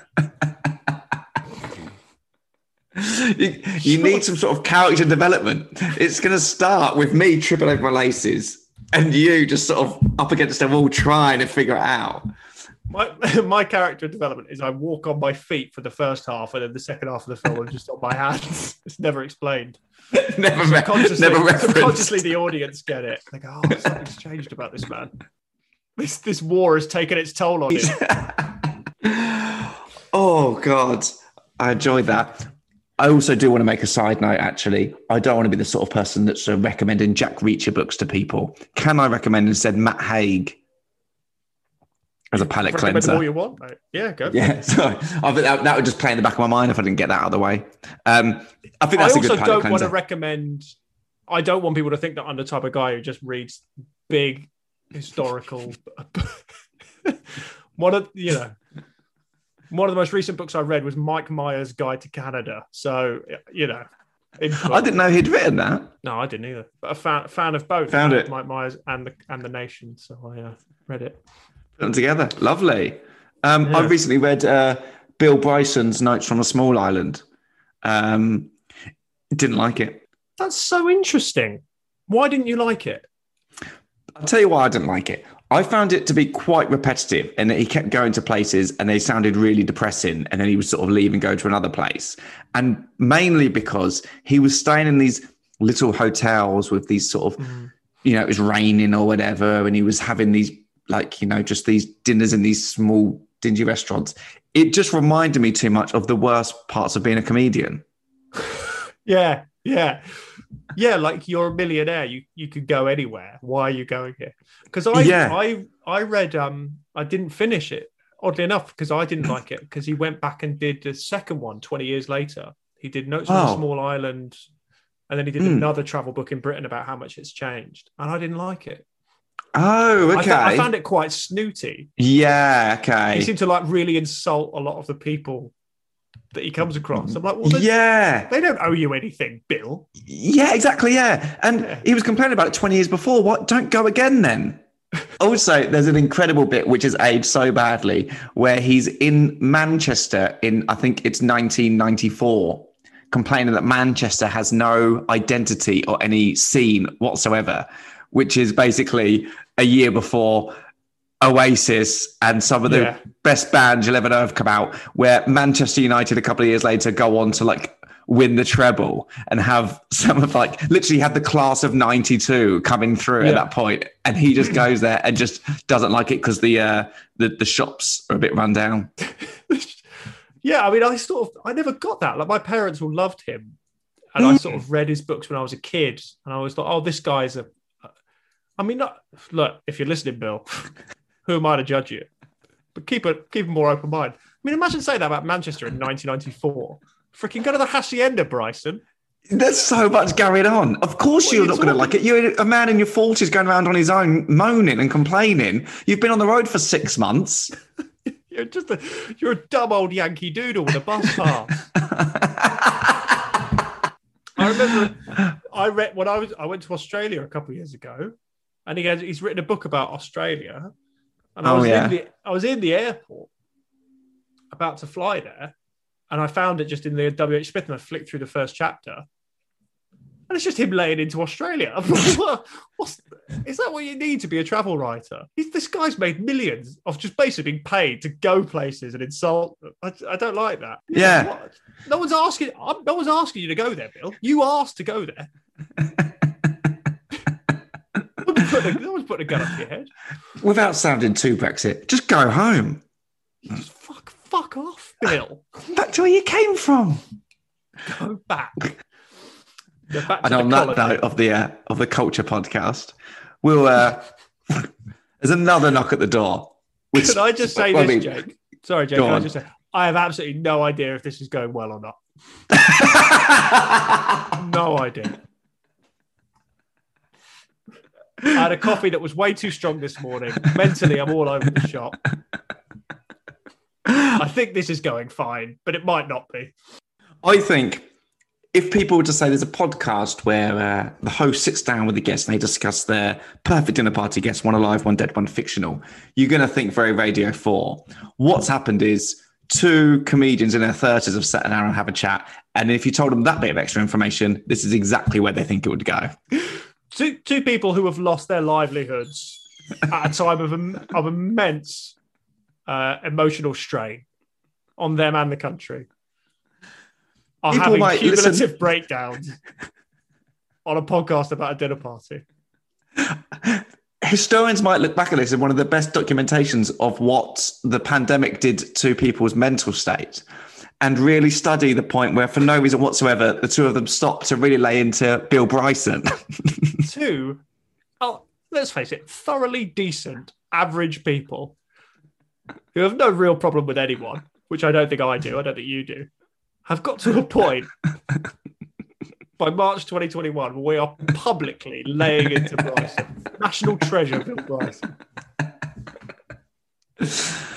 You, you need some sort of character development. It's going to start with me tripping over my laces and you just sort of up against a wall trying to figure it out. My my character development is I walk on my feet for the first half, and then the second half of the film I'm just on my hands. It's never explained. never, re- Consciously, never referenced. subconsciously, the audience get it. They go, "Oh, something's changed about this man. This this war has taken its toll on him." oh God, I enjoyed that. I also do want to make a side note. Actually, I don't want to be the sort of person that's uh, recommending Jack Reacher books to people. Can I recommend instead Matt Haig as a palate cleanser? all you want, mate. Yeah, go. Yeah, so I think that, that would just play in the back of my mind if I didn't get that out of the way. Um, I think that's a good palate cleanser. I also don't want to recommend. I don't want people to think that I'm the type of guy who just reads big historical. one of you know, one of the most recent books I read was Mike Myers' Guide to Canada. So you know, in- I didn't know he'd written that. no, I didn't either. But a fan, fan of both. Found it. Mike Myers and the and the Nation. So I uh, read it. Put them together. Lovely. Um, I recently read uh, Bill Bryson's Notes from a Small Island. Um, didn't like it. That's so interesting. Why didn't you like it? I'll tell you why I didn't like it. I found it to be quite repetitive and that he kept going to places and they sounded really depressing. And then he would sort of leave and go to another place. And mainly because he was staying in these little hotels with these sort of, you know, it was raining or whatever. And he was having these, like, you know, just these dinners in these small, dingy restaurants. It just reminded me too much of the worst parts of being a comedian. Yeah, yeah, yeah. Like you're a millionaire. You you could go anywhere. Why are you going here? Because I Yeah. I I read um I didn't finish it oddly enough because I didn't like it because he went back and did the second one 20 years later. He did Notes on a Oh. Small Island, and then he did Hmm. another travel book in Britain about how much it's changed, and I didn't like it. Oh, I, okay. fa- I found it quite snooty. yeah, okay. He seemed to like really insult a lot of the people that he comes across. I'm like, well, they, yeah. they don't owe you anything, Bill. Yeah, exactly. Yeah. And Yeah. he was complaining about it 20 years before. What? Don't go again then. also, there's an incredible bit which has aged so badly where he's in Manchester in, I think it's 1994, complaining that Manchester has no identity or any scene whatsoever, which is basically a year before Oasis and some of the Yeah. best bands you'll ever know have come out, where Manchester United a couple of years later go on to like win the treble and have some of like literally had the class of 92 coming through Yeah. at that point and he just goes there and just doesn't like it because the uh the, the shops are a bit run down yeah, I mean, I sort of, I never got that. Like, my parents all loved him, and I sort of read his books when I was a kid, and I always thought, oh, this guy's a. I mean, not, look, if you're listening, Bill, who am I to judge you? But keep a keep a more open mind. I mean, imagine saying that about Manchester in 1994. Freaking go to the Haçienda, Bryson. there's so much going on of course you're you not going to like it you're a man in your 40s going around on his own moaning and complaining you've been on the road for six months You're just a you're a dumb old Yankee doodle with a bus pass. I remember I read when I was I went to Australia a couple of years ago, and he has, he's written a book about Australia, and I Oh, was yeah. in the I was in the airport about to fly there, and I found it just in the W. H. Smith, and I flicked through the first chapter, and it's just him laying into Australia. Like, what's is that what you need to be a travel writer? He's, this guy's made millions of just basically being paid to go places and insult. I, I don't like that. Yeah. No one's asking. I'm- No one's asking you to go there, Bill. You asked to go there. putting no one's putting a gun up your head. without sounding too brexit just go home Just fuck, fuck off, Bill. back to where you came from Go back. Go back and on that colony. note of the uh, of the culture podcast we'll uh there's another knock at the door which Can I just say well, I this, mean- Jake? Sorry, Jake. I just say I have absolutely no idea if this is going well or not. No idea. I had a coffee that was way too strong this morning. Mentally, I'm all over the shop. I think this is going fine, but it might not be. I think if people were to say there's a podcast where uh, the host sits down with the guest and they discuss their perfect dinner party guests, one alive, one dead, one fictional, you're going to think very Radio 4. What's happened is two comedians in their 30s have sat down and have a chat. And if you told them that bit of extra information, this is exactly where they think it would go. Two, two people who have lost their livelihoods at a time of, of immense uh, emotional strain on them and the country are People having might cumulative listen- breakdowns on a podcast about a dinner party. Historians might look back at this as one of the best documentations of what the pandemic did to people's mental state and really study the point where, for no reason whatsoever, the two of them stop to really lay into Bill Bryson. Two, oh, let's face it, thoroughly decent, average people who have no real problem with anyone, which I don't think I do. I don't think you do. Have got to a point by March 2021, where we are publicly laying into Bryson. National treasure, Bill Bryson.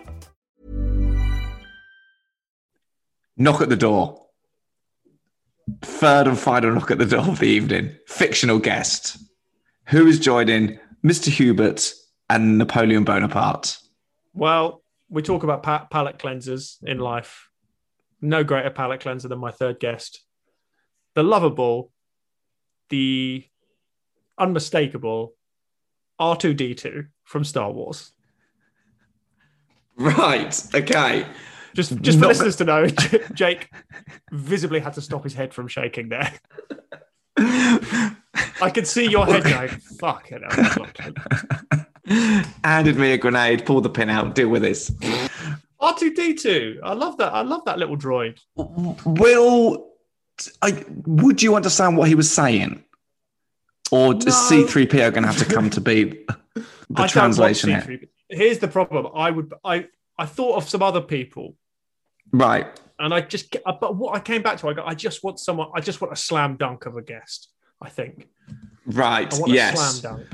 Knock at the door. Third and final knock at the door of the evening. Fictional guest. Who is joining Mr. Hubert and Napoleon Bonaparte? Well, we talk about pa- palate cleansers in life. No greater palate cleanser than my third guest. The lovable, the unmistakable R2D2 from Star Wars. Right. Okay. Just, just for Not- listeners to know, Jake visibly had to stop his head from shaking there. I could see your head going, fuck it. that's not good." Handed me a grenade, pulled the pin out, deal with this. R2D2. I love that. I love that little droid. Will, I, would you understand what he was saying? Or is No. C3PO going to have to come to be the I translation here? Here's the problem. I would. I. I thought of some other people, Right. and I just. Uh, but what I came back to, I go. I just want someone. I just want a slam dunk of a guest. I think. Right. I Yes. slam dunk.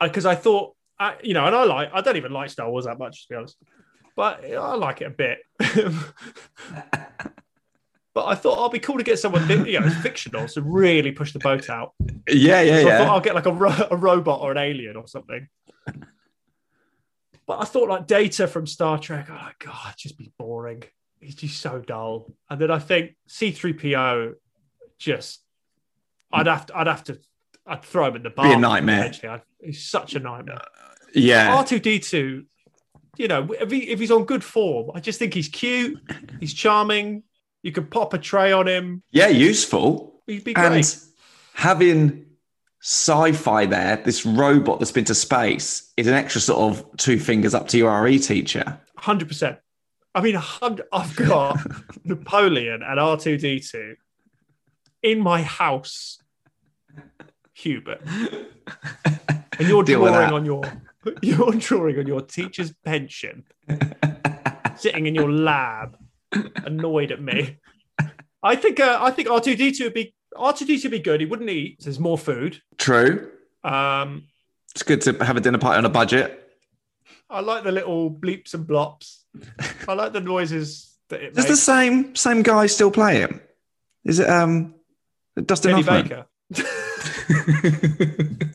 Uh, because I thought, I, you know, and I like. I don't even like Star Wars that much, to be honest. But I like it a bit. but I thought I'd be cool to get someone, you know, fictional, to really push the boat out. Yeah, yeah, So I thought yeah. I'll get like a, ro- a robot or an alien or something. But I thought like Data from Star Trek. Oh god, just be boring. He's just so dull. And then I think C3PO just I'd have to I'd have to I'd throw him in the bar. a nightmare. he's such a nightmare. Uh, yeah. R2D2, you know, if, he, if he's on good form, I just think he's cute, he's charming. You could pop a tray on him. Yeah, useful. He'd be great. And having sci-fi there, this robot that's been to space, is an extra sort of two fingers up to your RE teacher. Hundred percent. I mean, I've got Napoleon and R two D two in my house, Hubert, and you're Deal drawing on your you're drawing on your teacher's pension, sitting in your lab, annoyed at me. I think uh, I think R two D two would be R two D two would be good. He wouldn't eat. So there's more food. True. Um, It's good to have a dinner party on a budget. I like the little bleeps and blops. I like the noises that it Does makes. the same same guy still play him? Is it um Dustin Kenny Hoffman? Baker.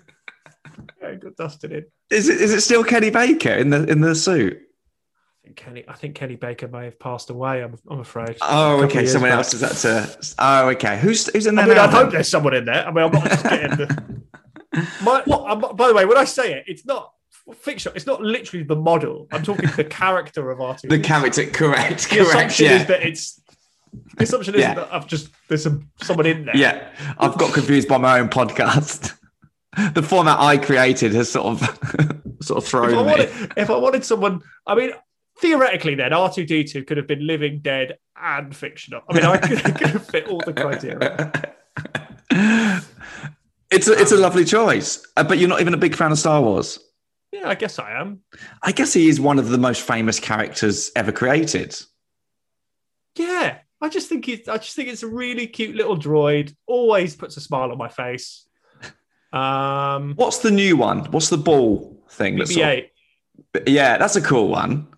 yeah, got dusted in. Is it is it still Kenny Baker in the in the suit? Think Kenny. I think Kenny Baker may have passed away. I'm, I'm afraid. Oh, A couple of okay. Someone back. else is that to. Oh, okay. Who's who's in there I mean, now? I hope there's someone in there. I mean, I'm not just getting the. My, by the way, when I say it, it's not fiction. It's not literally the model. I'm talking the character of R2. The character, correct, The correct. assumption Yeah. is that it's. The assumption is Yeah. that I've just there's some, someone in there. yeah, I've got confused by my own podcast. the format I created has sort of sort of If thrown I, me. wanted, if I wanted someone, I mean, theoretically, then R2D2 could have been living, dead, and fictional. I mean, I could, could have fit all the criteria. It's a, it's a lovely choice, Uh, but you're not even a big fan of Star Wars. Yeah, I guess I am. I guess he is one of the most famous characters ever created. Yeah, I just think it. I just think it's a really cute little droid. Always puts a smile on my face. Um, What's the new one? What's the ball thing? BB-8. of- yeah, that's a cool one.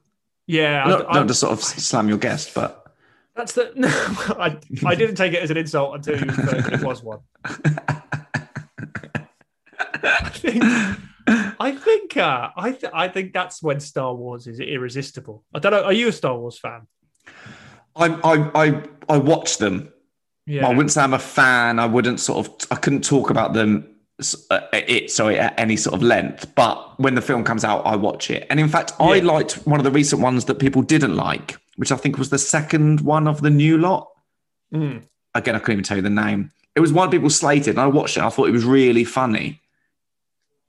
Yeah, I- Not, I- not to sort of slam your guest, but That's the. No, I, I didn't take it as an insult until you it was one. I think. I think. Uh, I th- I think that's when Star Wars is irresistible. I don't know. Are you a Star Wars fan? I I I I watch them. Yeah. I wouldn't say I'm a fan. I wouldn't sort of. I couldn't talk about them. Uh, it sorry at any sort of length. But when the film comes out, I watch it. And in fact, I Yeah. liked one of the recent ones that people didn't like, which I think was the second one of the new lot. Mm. Again, I couldn't even tell you the name. It was one people slated, and I watched it. And I thought it was really funny.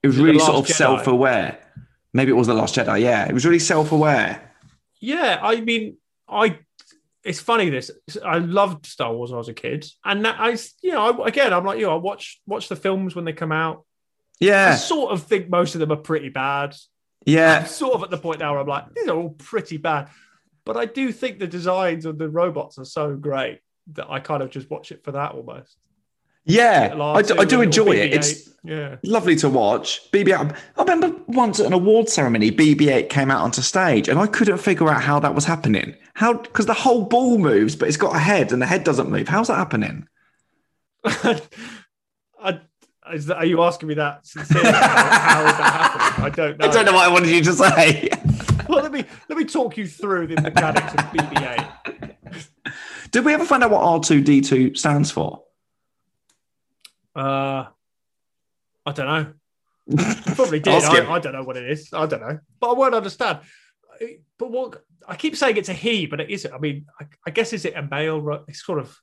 It was Is really sort of Jedi? self-aware. Maybe it was the Last Jedi. Yeah, it was really self-aware. Yeah, I mean, I. It's funny. This I loved Star Wars when I was a kid, and that I, you know, I, again, I'm like you. I watch watch the films when they come out. Yeah, I sort of think most of them are pretty bad. yeah. I'm sort of at the point now where I'm like, these are all pretty bad. But I do think the designs of the robots are so great that I kind of just watch it for that almost. Yeah, I do, I do enjoy it. It's yeah. lovely to watch. BB-8. I remember once at an award ceremony, BB-8 came out onto stage, and I couldn't figure out how that was happening. How? Because the whole ball moves, but it's got a head, and the head doesn't move. How's that happening? I, is that, are you asking me that sincerely? how is that happening? I don't know. I don't know what I wanted you to say. Well, let me let me talk you through the mechanics of BB-8. Did we ever find out what R2D2 stands for? Uh, I don't know. Probably did. I, I don't know what it is. I don't know, but I won't understand. But what I keep saying it's a he, but it isn't. I mean, I, I guess is it a male? It's sort of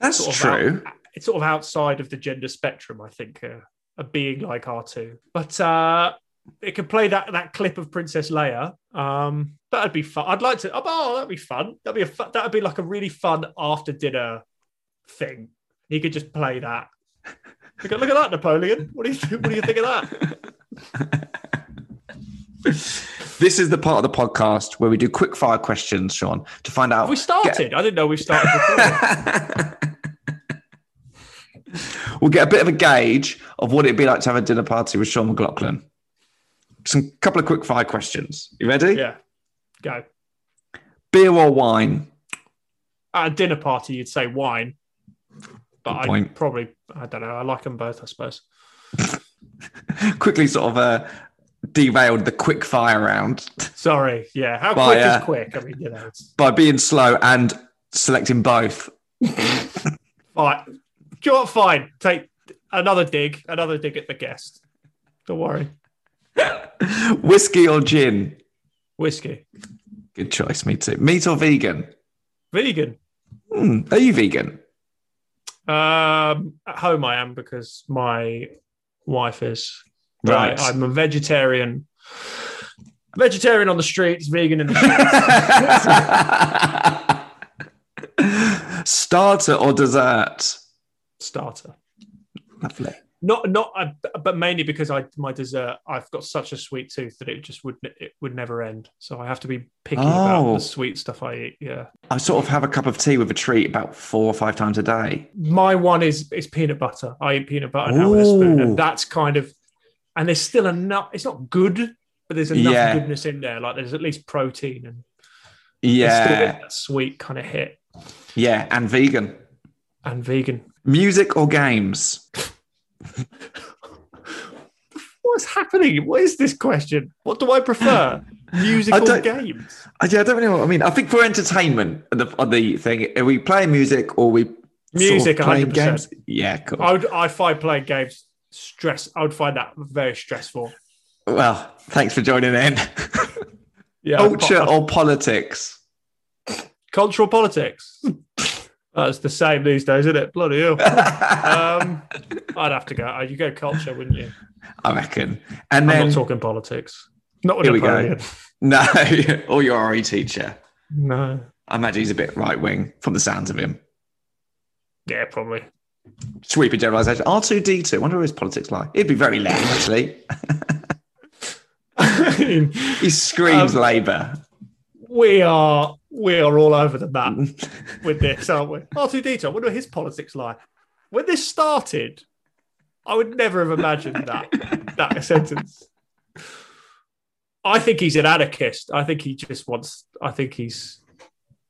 That's sort of true. out- it's sort of outside of the gender spectrum. I think uh, a being like R two, but uh, it could play that that clip of Princess Leia. Um, that'd be fun. I'd like to. Oh, that'd be fun. That'd be a that'd be like a really fun after dinner thing. He could just play that. Look at, look at that, Napoleon. What do you what do you think of that? This is the part of the podcast where we do quick fire questions, Sean, to find out. Have we started? I didn't know we started. Before. we'll get a bit of a gauge of what it'd be like to have a dinner party with Sean McLoughlin. Some couple of quick fire questions. You ready? yeah, go. Beer or wine? At a dinner party, you'd say wine, but Good I point. probably I don't know. I like them both, I suppose. Quickly, sort of uh, derailed the quick fire round Sorry, yeah. How Well, quick yeah. is quick? I mean, you know, it's by being slow and selecting both. fine. Do you know what? Fine. Take another dig, another dig at the guest. Don't worry. Whiskey or gin? Whiskey, Good choice. Me too. Meat or vegan? vegan. Hmm, are you vegan? Um, at home I am because my wife is. Right. I, am a vegetarian. Vegetarian on the streets, vegan in the streets. Starter or dessert? starter. Lovely. Not not, uh, but mainly because I my dessert. I've got such a sweet tooth that it just would it would never end. So I have to be picky about Oh. the sweet stuff I eat. Yeah, I sort of have a cup of tea with a treat about four or five times a day. my one is is peanut butter. I eat peanut butter now with a spoon, and that's kind of. And there's still enough. It's not good, but there's enough Yeah. goodness in there. Like there's at least protein and Yeah. that sweet kind of hit. Yeah. And vegan. And vegan. Music or games? What's happening? What is this question? What do I prefer? Music or games? I, yeah, I don't really know what I mean. I think for entertainment, the, the thing, are we playing music or are we sort of Music, playing 100%. games? Yeah, cool. I would I find playing games stress. I would find that very stressful. Well, thanks for joining in. Yeah, Culture po- or politics? cultural politics. That's the same these days, isn't it? Bloody hell. um, I'd have to go. uh, You go culture, wouldn't you? I reckon. And I'm then, not talking politics. Not Here we go. No, or your RE teacher. No. I imagine he's a bit right wing from the sounds of him. Yeah, probably. Sweeping generalisation. R2D2. Wonder what his politics like. He'd be very left, actually. I mean, He screams Um, Labour. we are we are all over the map with this, aren't we? R2D2, I wonder his politics lie. When this started, I would never have imagined that that sentence. I think he's an anarchist. I think he just wants. I think he's.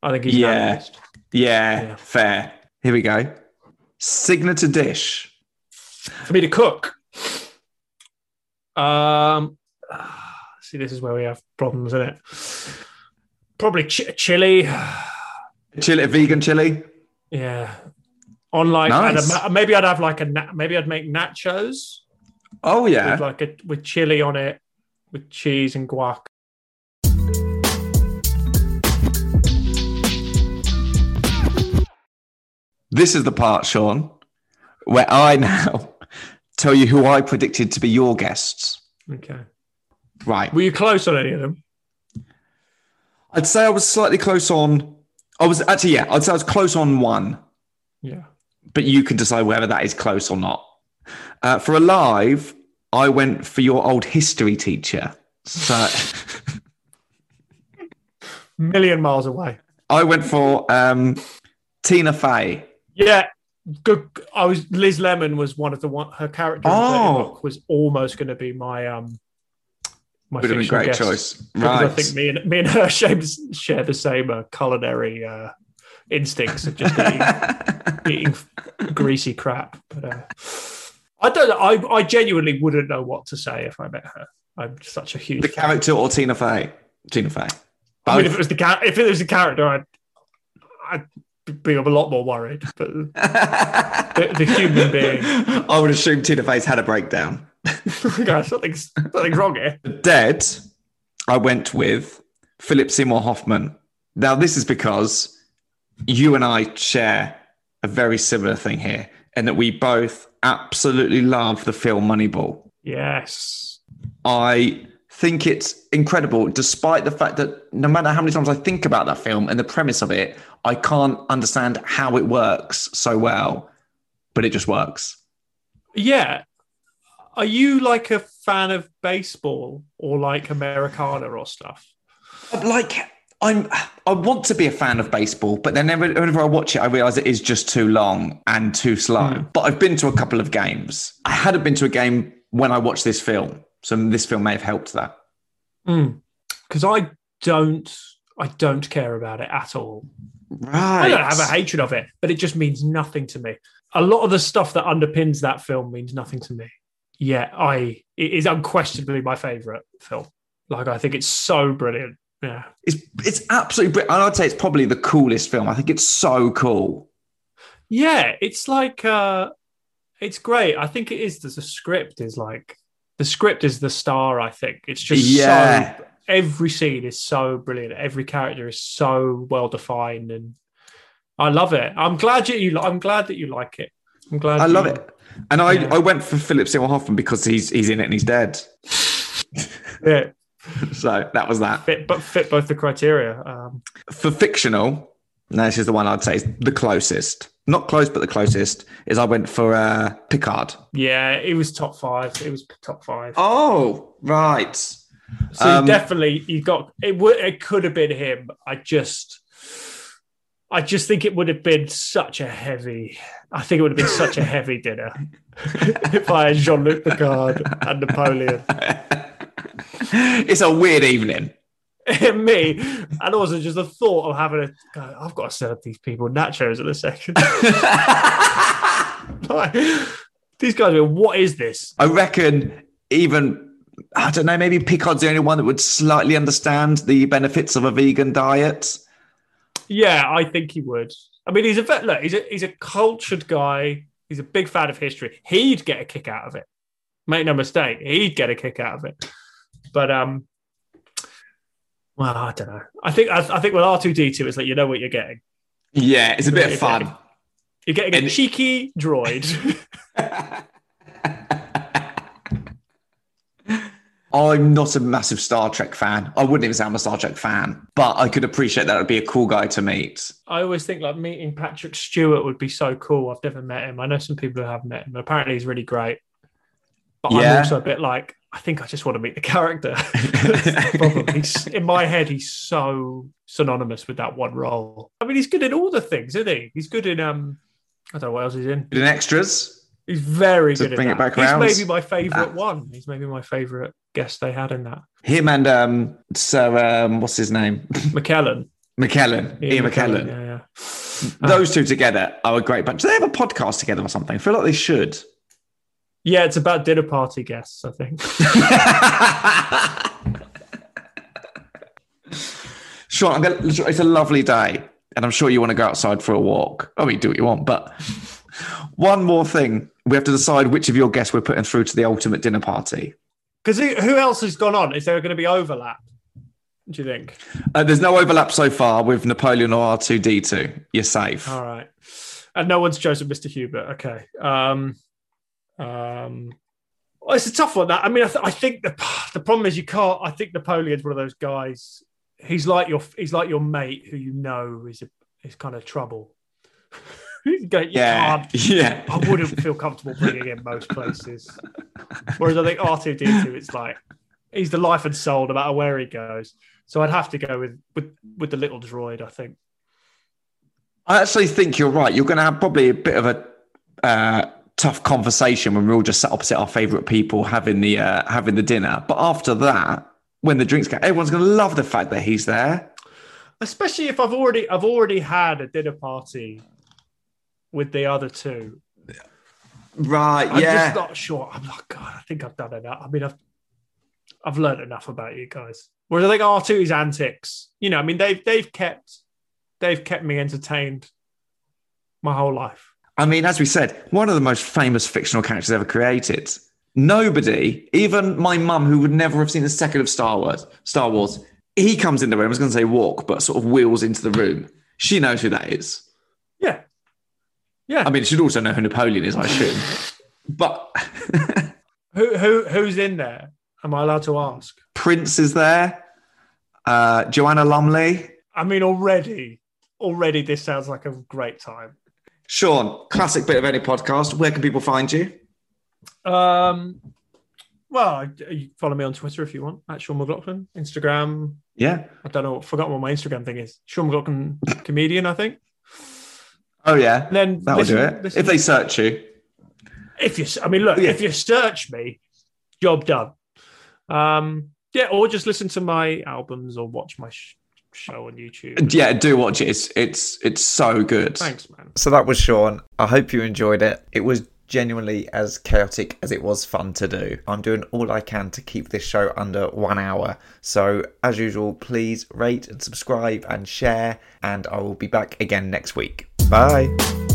I think he's Yeah. Yeah, Yeah. fair. Here we go. Signature dish. For me to cook. Um, see, this is where we have problems, isn't it? Probably ch- chili. Chili, vegan chili. Yeah. On like, Nice. maybe I'd have like a na- maybe I'd make nachos Oh yeah, with yeah. like a with chili on it, with cheese and guac. This is the part, Sean, where I now tell you who I predicted to be your guests. Okay. Right. Were you close on any of them? I'd say I was slightly close on. I was actually, yeah, I'd say I was close on one, Yeah. but you can decide whether that is close or not. Uh, for Alive, I went for your old history teacher. So Million miles away. I went for um, Tina Fey. Yeah. Good. I was Liz Lemon was one of the one her character in Oh. 30 was almost going to be my um my Would have been a great guest. choice. Because Right. I think me and me and her share, share the same uh, culinary uh, instincts of just eating, eating greasy crap. But uh, I don't. I I genuinely wouldn't know what to say if I met her. I'm such a huge. the fan. character or Tina Fey? Tina Fey. I mean, if it was the if it was the character, I'd I'd be a lot more worried. But the, the human being, I would assume Tina Fey's had a breakdown. God, something's something's wrong here. Dead, I went with Philip Seymour Hoffman. Now, this is because you and I share a very similar thing here, and that we both absolutely love the film Moneyball. Yes. I think it's incredible, despite the fact that no matter how many times I think about that film and the premise of it, I can't understand how it works so well, but it just works. Yeah. Are you like a fan of baseball or like Americana or stuff? Uh, like I'm I want to be a fan of baseball, but then whenever, whenever I watch it, I realize it is just too long and too slow. Hmm. But I've been to a couple of games. I hadn't been to a game when I watched this film, so this film may have helped that. Because I don't, I don't care about it at all. Right. I don't have a hatred of it, but it just means nothing to me. A lot of the stuff that underpins that film means nothing to me. Yeah, I it is unquestionably my favorite film. Like I think it's so brilliant. Yeah. It's it's absolutely brilliant. And I'd say it's probably the coolest film. I think it's so cool. Yeah, it's like uh it's great. I think it is the, the script is like the script is the star, I think. It's just Yeah. so every scene is so brilliant. Every character is so well defined and I love it. I'm glad you, you I'm glad that you like it. I'm glad I love you- it. And I, Yeah. I went for Philip Seymour Hoffman because he's he's in it and he's dead. Yeah, So that was that. fit but fit both the criteria. Um For fictional, now this is the one I'd say is the closest. Not close, but the closest is I went for uh, Picard. yeah, it was top five. It was top five. Oh, right. So Um, definitely, you got it. Would it could have been him? I just, I just think it would have been such a heavy. I think it would have been such a heavy dinner if I had Jean Luc Picard and Napoleon it's a weird evening. me, and also just the thought of having a. God, I've got to serve these people nachos in a second. Like, these guys are. What is this? I reckon even I don't know, maybe Picard's the only one that would slightly understand the benefits of a vegan diet. Yeah, I think he would. I mean, he's a vet. Look, he's a he's a cultured guy. He's a big fan of history. He'd get a kick out of it. Make no mistake, he'd get a kick out of it. But um, well, I don't know. I think I, I think with R two D two, it's like you know what you're getting. Yeah, it's a bit of You're fun. getting- You're getting a cheeky droid. I'm not a massive Star Trek fan. I wouldn't even say I'm a Star Trek fan, but I could appreciate that would be a cool guy to meet. I always think like meeting Patrick Stewart would be so cool. I've never met him. I know some people who have met him. Apparently, he's really great. But Yeah. I'm also a bit like, I think I just want to meet the character. The problem. He's, in my head, he's so synonymous with that one role. I mean, he's good in all the things, isn't he? He's good in um, I don't know what else he's in. In extras, He's very To good bring in it back he's maybe my favorite Ah. one. He's maybe my favorite guest they had in that. him and um, Sir, um, what's his name? McKellen. McKellen, Ian, McKellen. Yeah, yeah. Those two together are a great bunch. Do they have a podcast together or something? I feel like they should. Yeah, it's about dinner party guests, I think. Sean, I'm gonna, it's a lovely day, and I'm sure you want to go outside for a walk. I mean, do what you want, but one more thing. We have to decide which of your guests we're putting through to the ultimate dinner party. Because who, else has gone on? Is there going to be overlap? Do you think? Uh, there's no overlap so far with Napoleon or R2D2. You're safe. All right. And no one's chosen Mr. Hubert. Okay. Um, um, well, it's a tough one. That I mean, I, th- I think the the problem is you can't. I think Napoleon's one of those guys. He's like your he's like your mate who you know is a, is kind of trouble. Go, Yeah, can't- yeah. I wouldn't feel comfortable bringing in most places. Whereas I think R two D two, it's like he's the life and soul no matter where he goes. So I'd have to go with with with the little droid. I think. I actually think you're right. You're going to have probably a bit of a uh, tough conversation when we're all just sat opposite our favourite people having the uh, having the dinner. But after that, when the drinks go, everyone's going to love the fact that he's there. especially if I've already I've already had a dinner party with the other two. Right? I'm yeah. just not sure. I'm like, God, I think I've done enough. I mean, I've I've learned enough about you guys. Whereas I think R2's antics, you know, I mean, they've they've kept they've kept me entertained my whole life. I mean, as we said, one of the most famous fictional characters ever created. Nobody, even my mum, who would never have seen a second of Star Wars, Star Wars, he comes in the room. I was going to say walk, but sort of wheels into the room. She knows who that is. Yeah. Yeah. I mean, she'd also know who Napoleon is, I assume. But Who who who's in there? Am I allowed to ask? Prince is there. Uh, Joanna Lumley. I mean, already, already, this sounds like a great time. Sean, classic bit of any podcast. Where can people find you? Um, well, you follow me on Twitter if you want. At Sean McLoughlin, Instagram. Yeah. I don't know. Forgotten what my Instagram thing is. Sean McLoughlin comedian, I think. Oh, yeah. And Then That'll do it. listen- if they search you. If you, I mean, look, Yeah. if you search me, job done. Um, yeah, or just listen to my albums or watch my sh- show on YouTube. Yeah, do watch it. It's it's it's so good. Thanks, man. So that was Sean. I hope you enjoyed it. It was genuinely as chaotic as it was fun to do. I'm doing all I can to keep this show under one hour. So, as usual, please rate and subscribe and share, and I will be back again next week. Bye.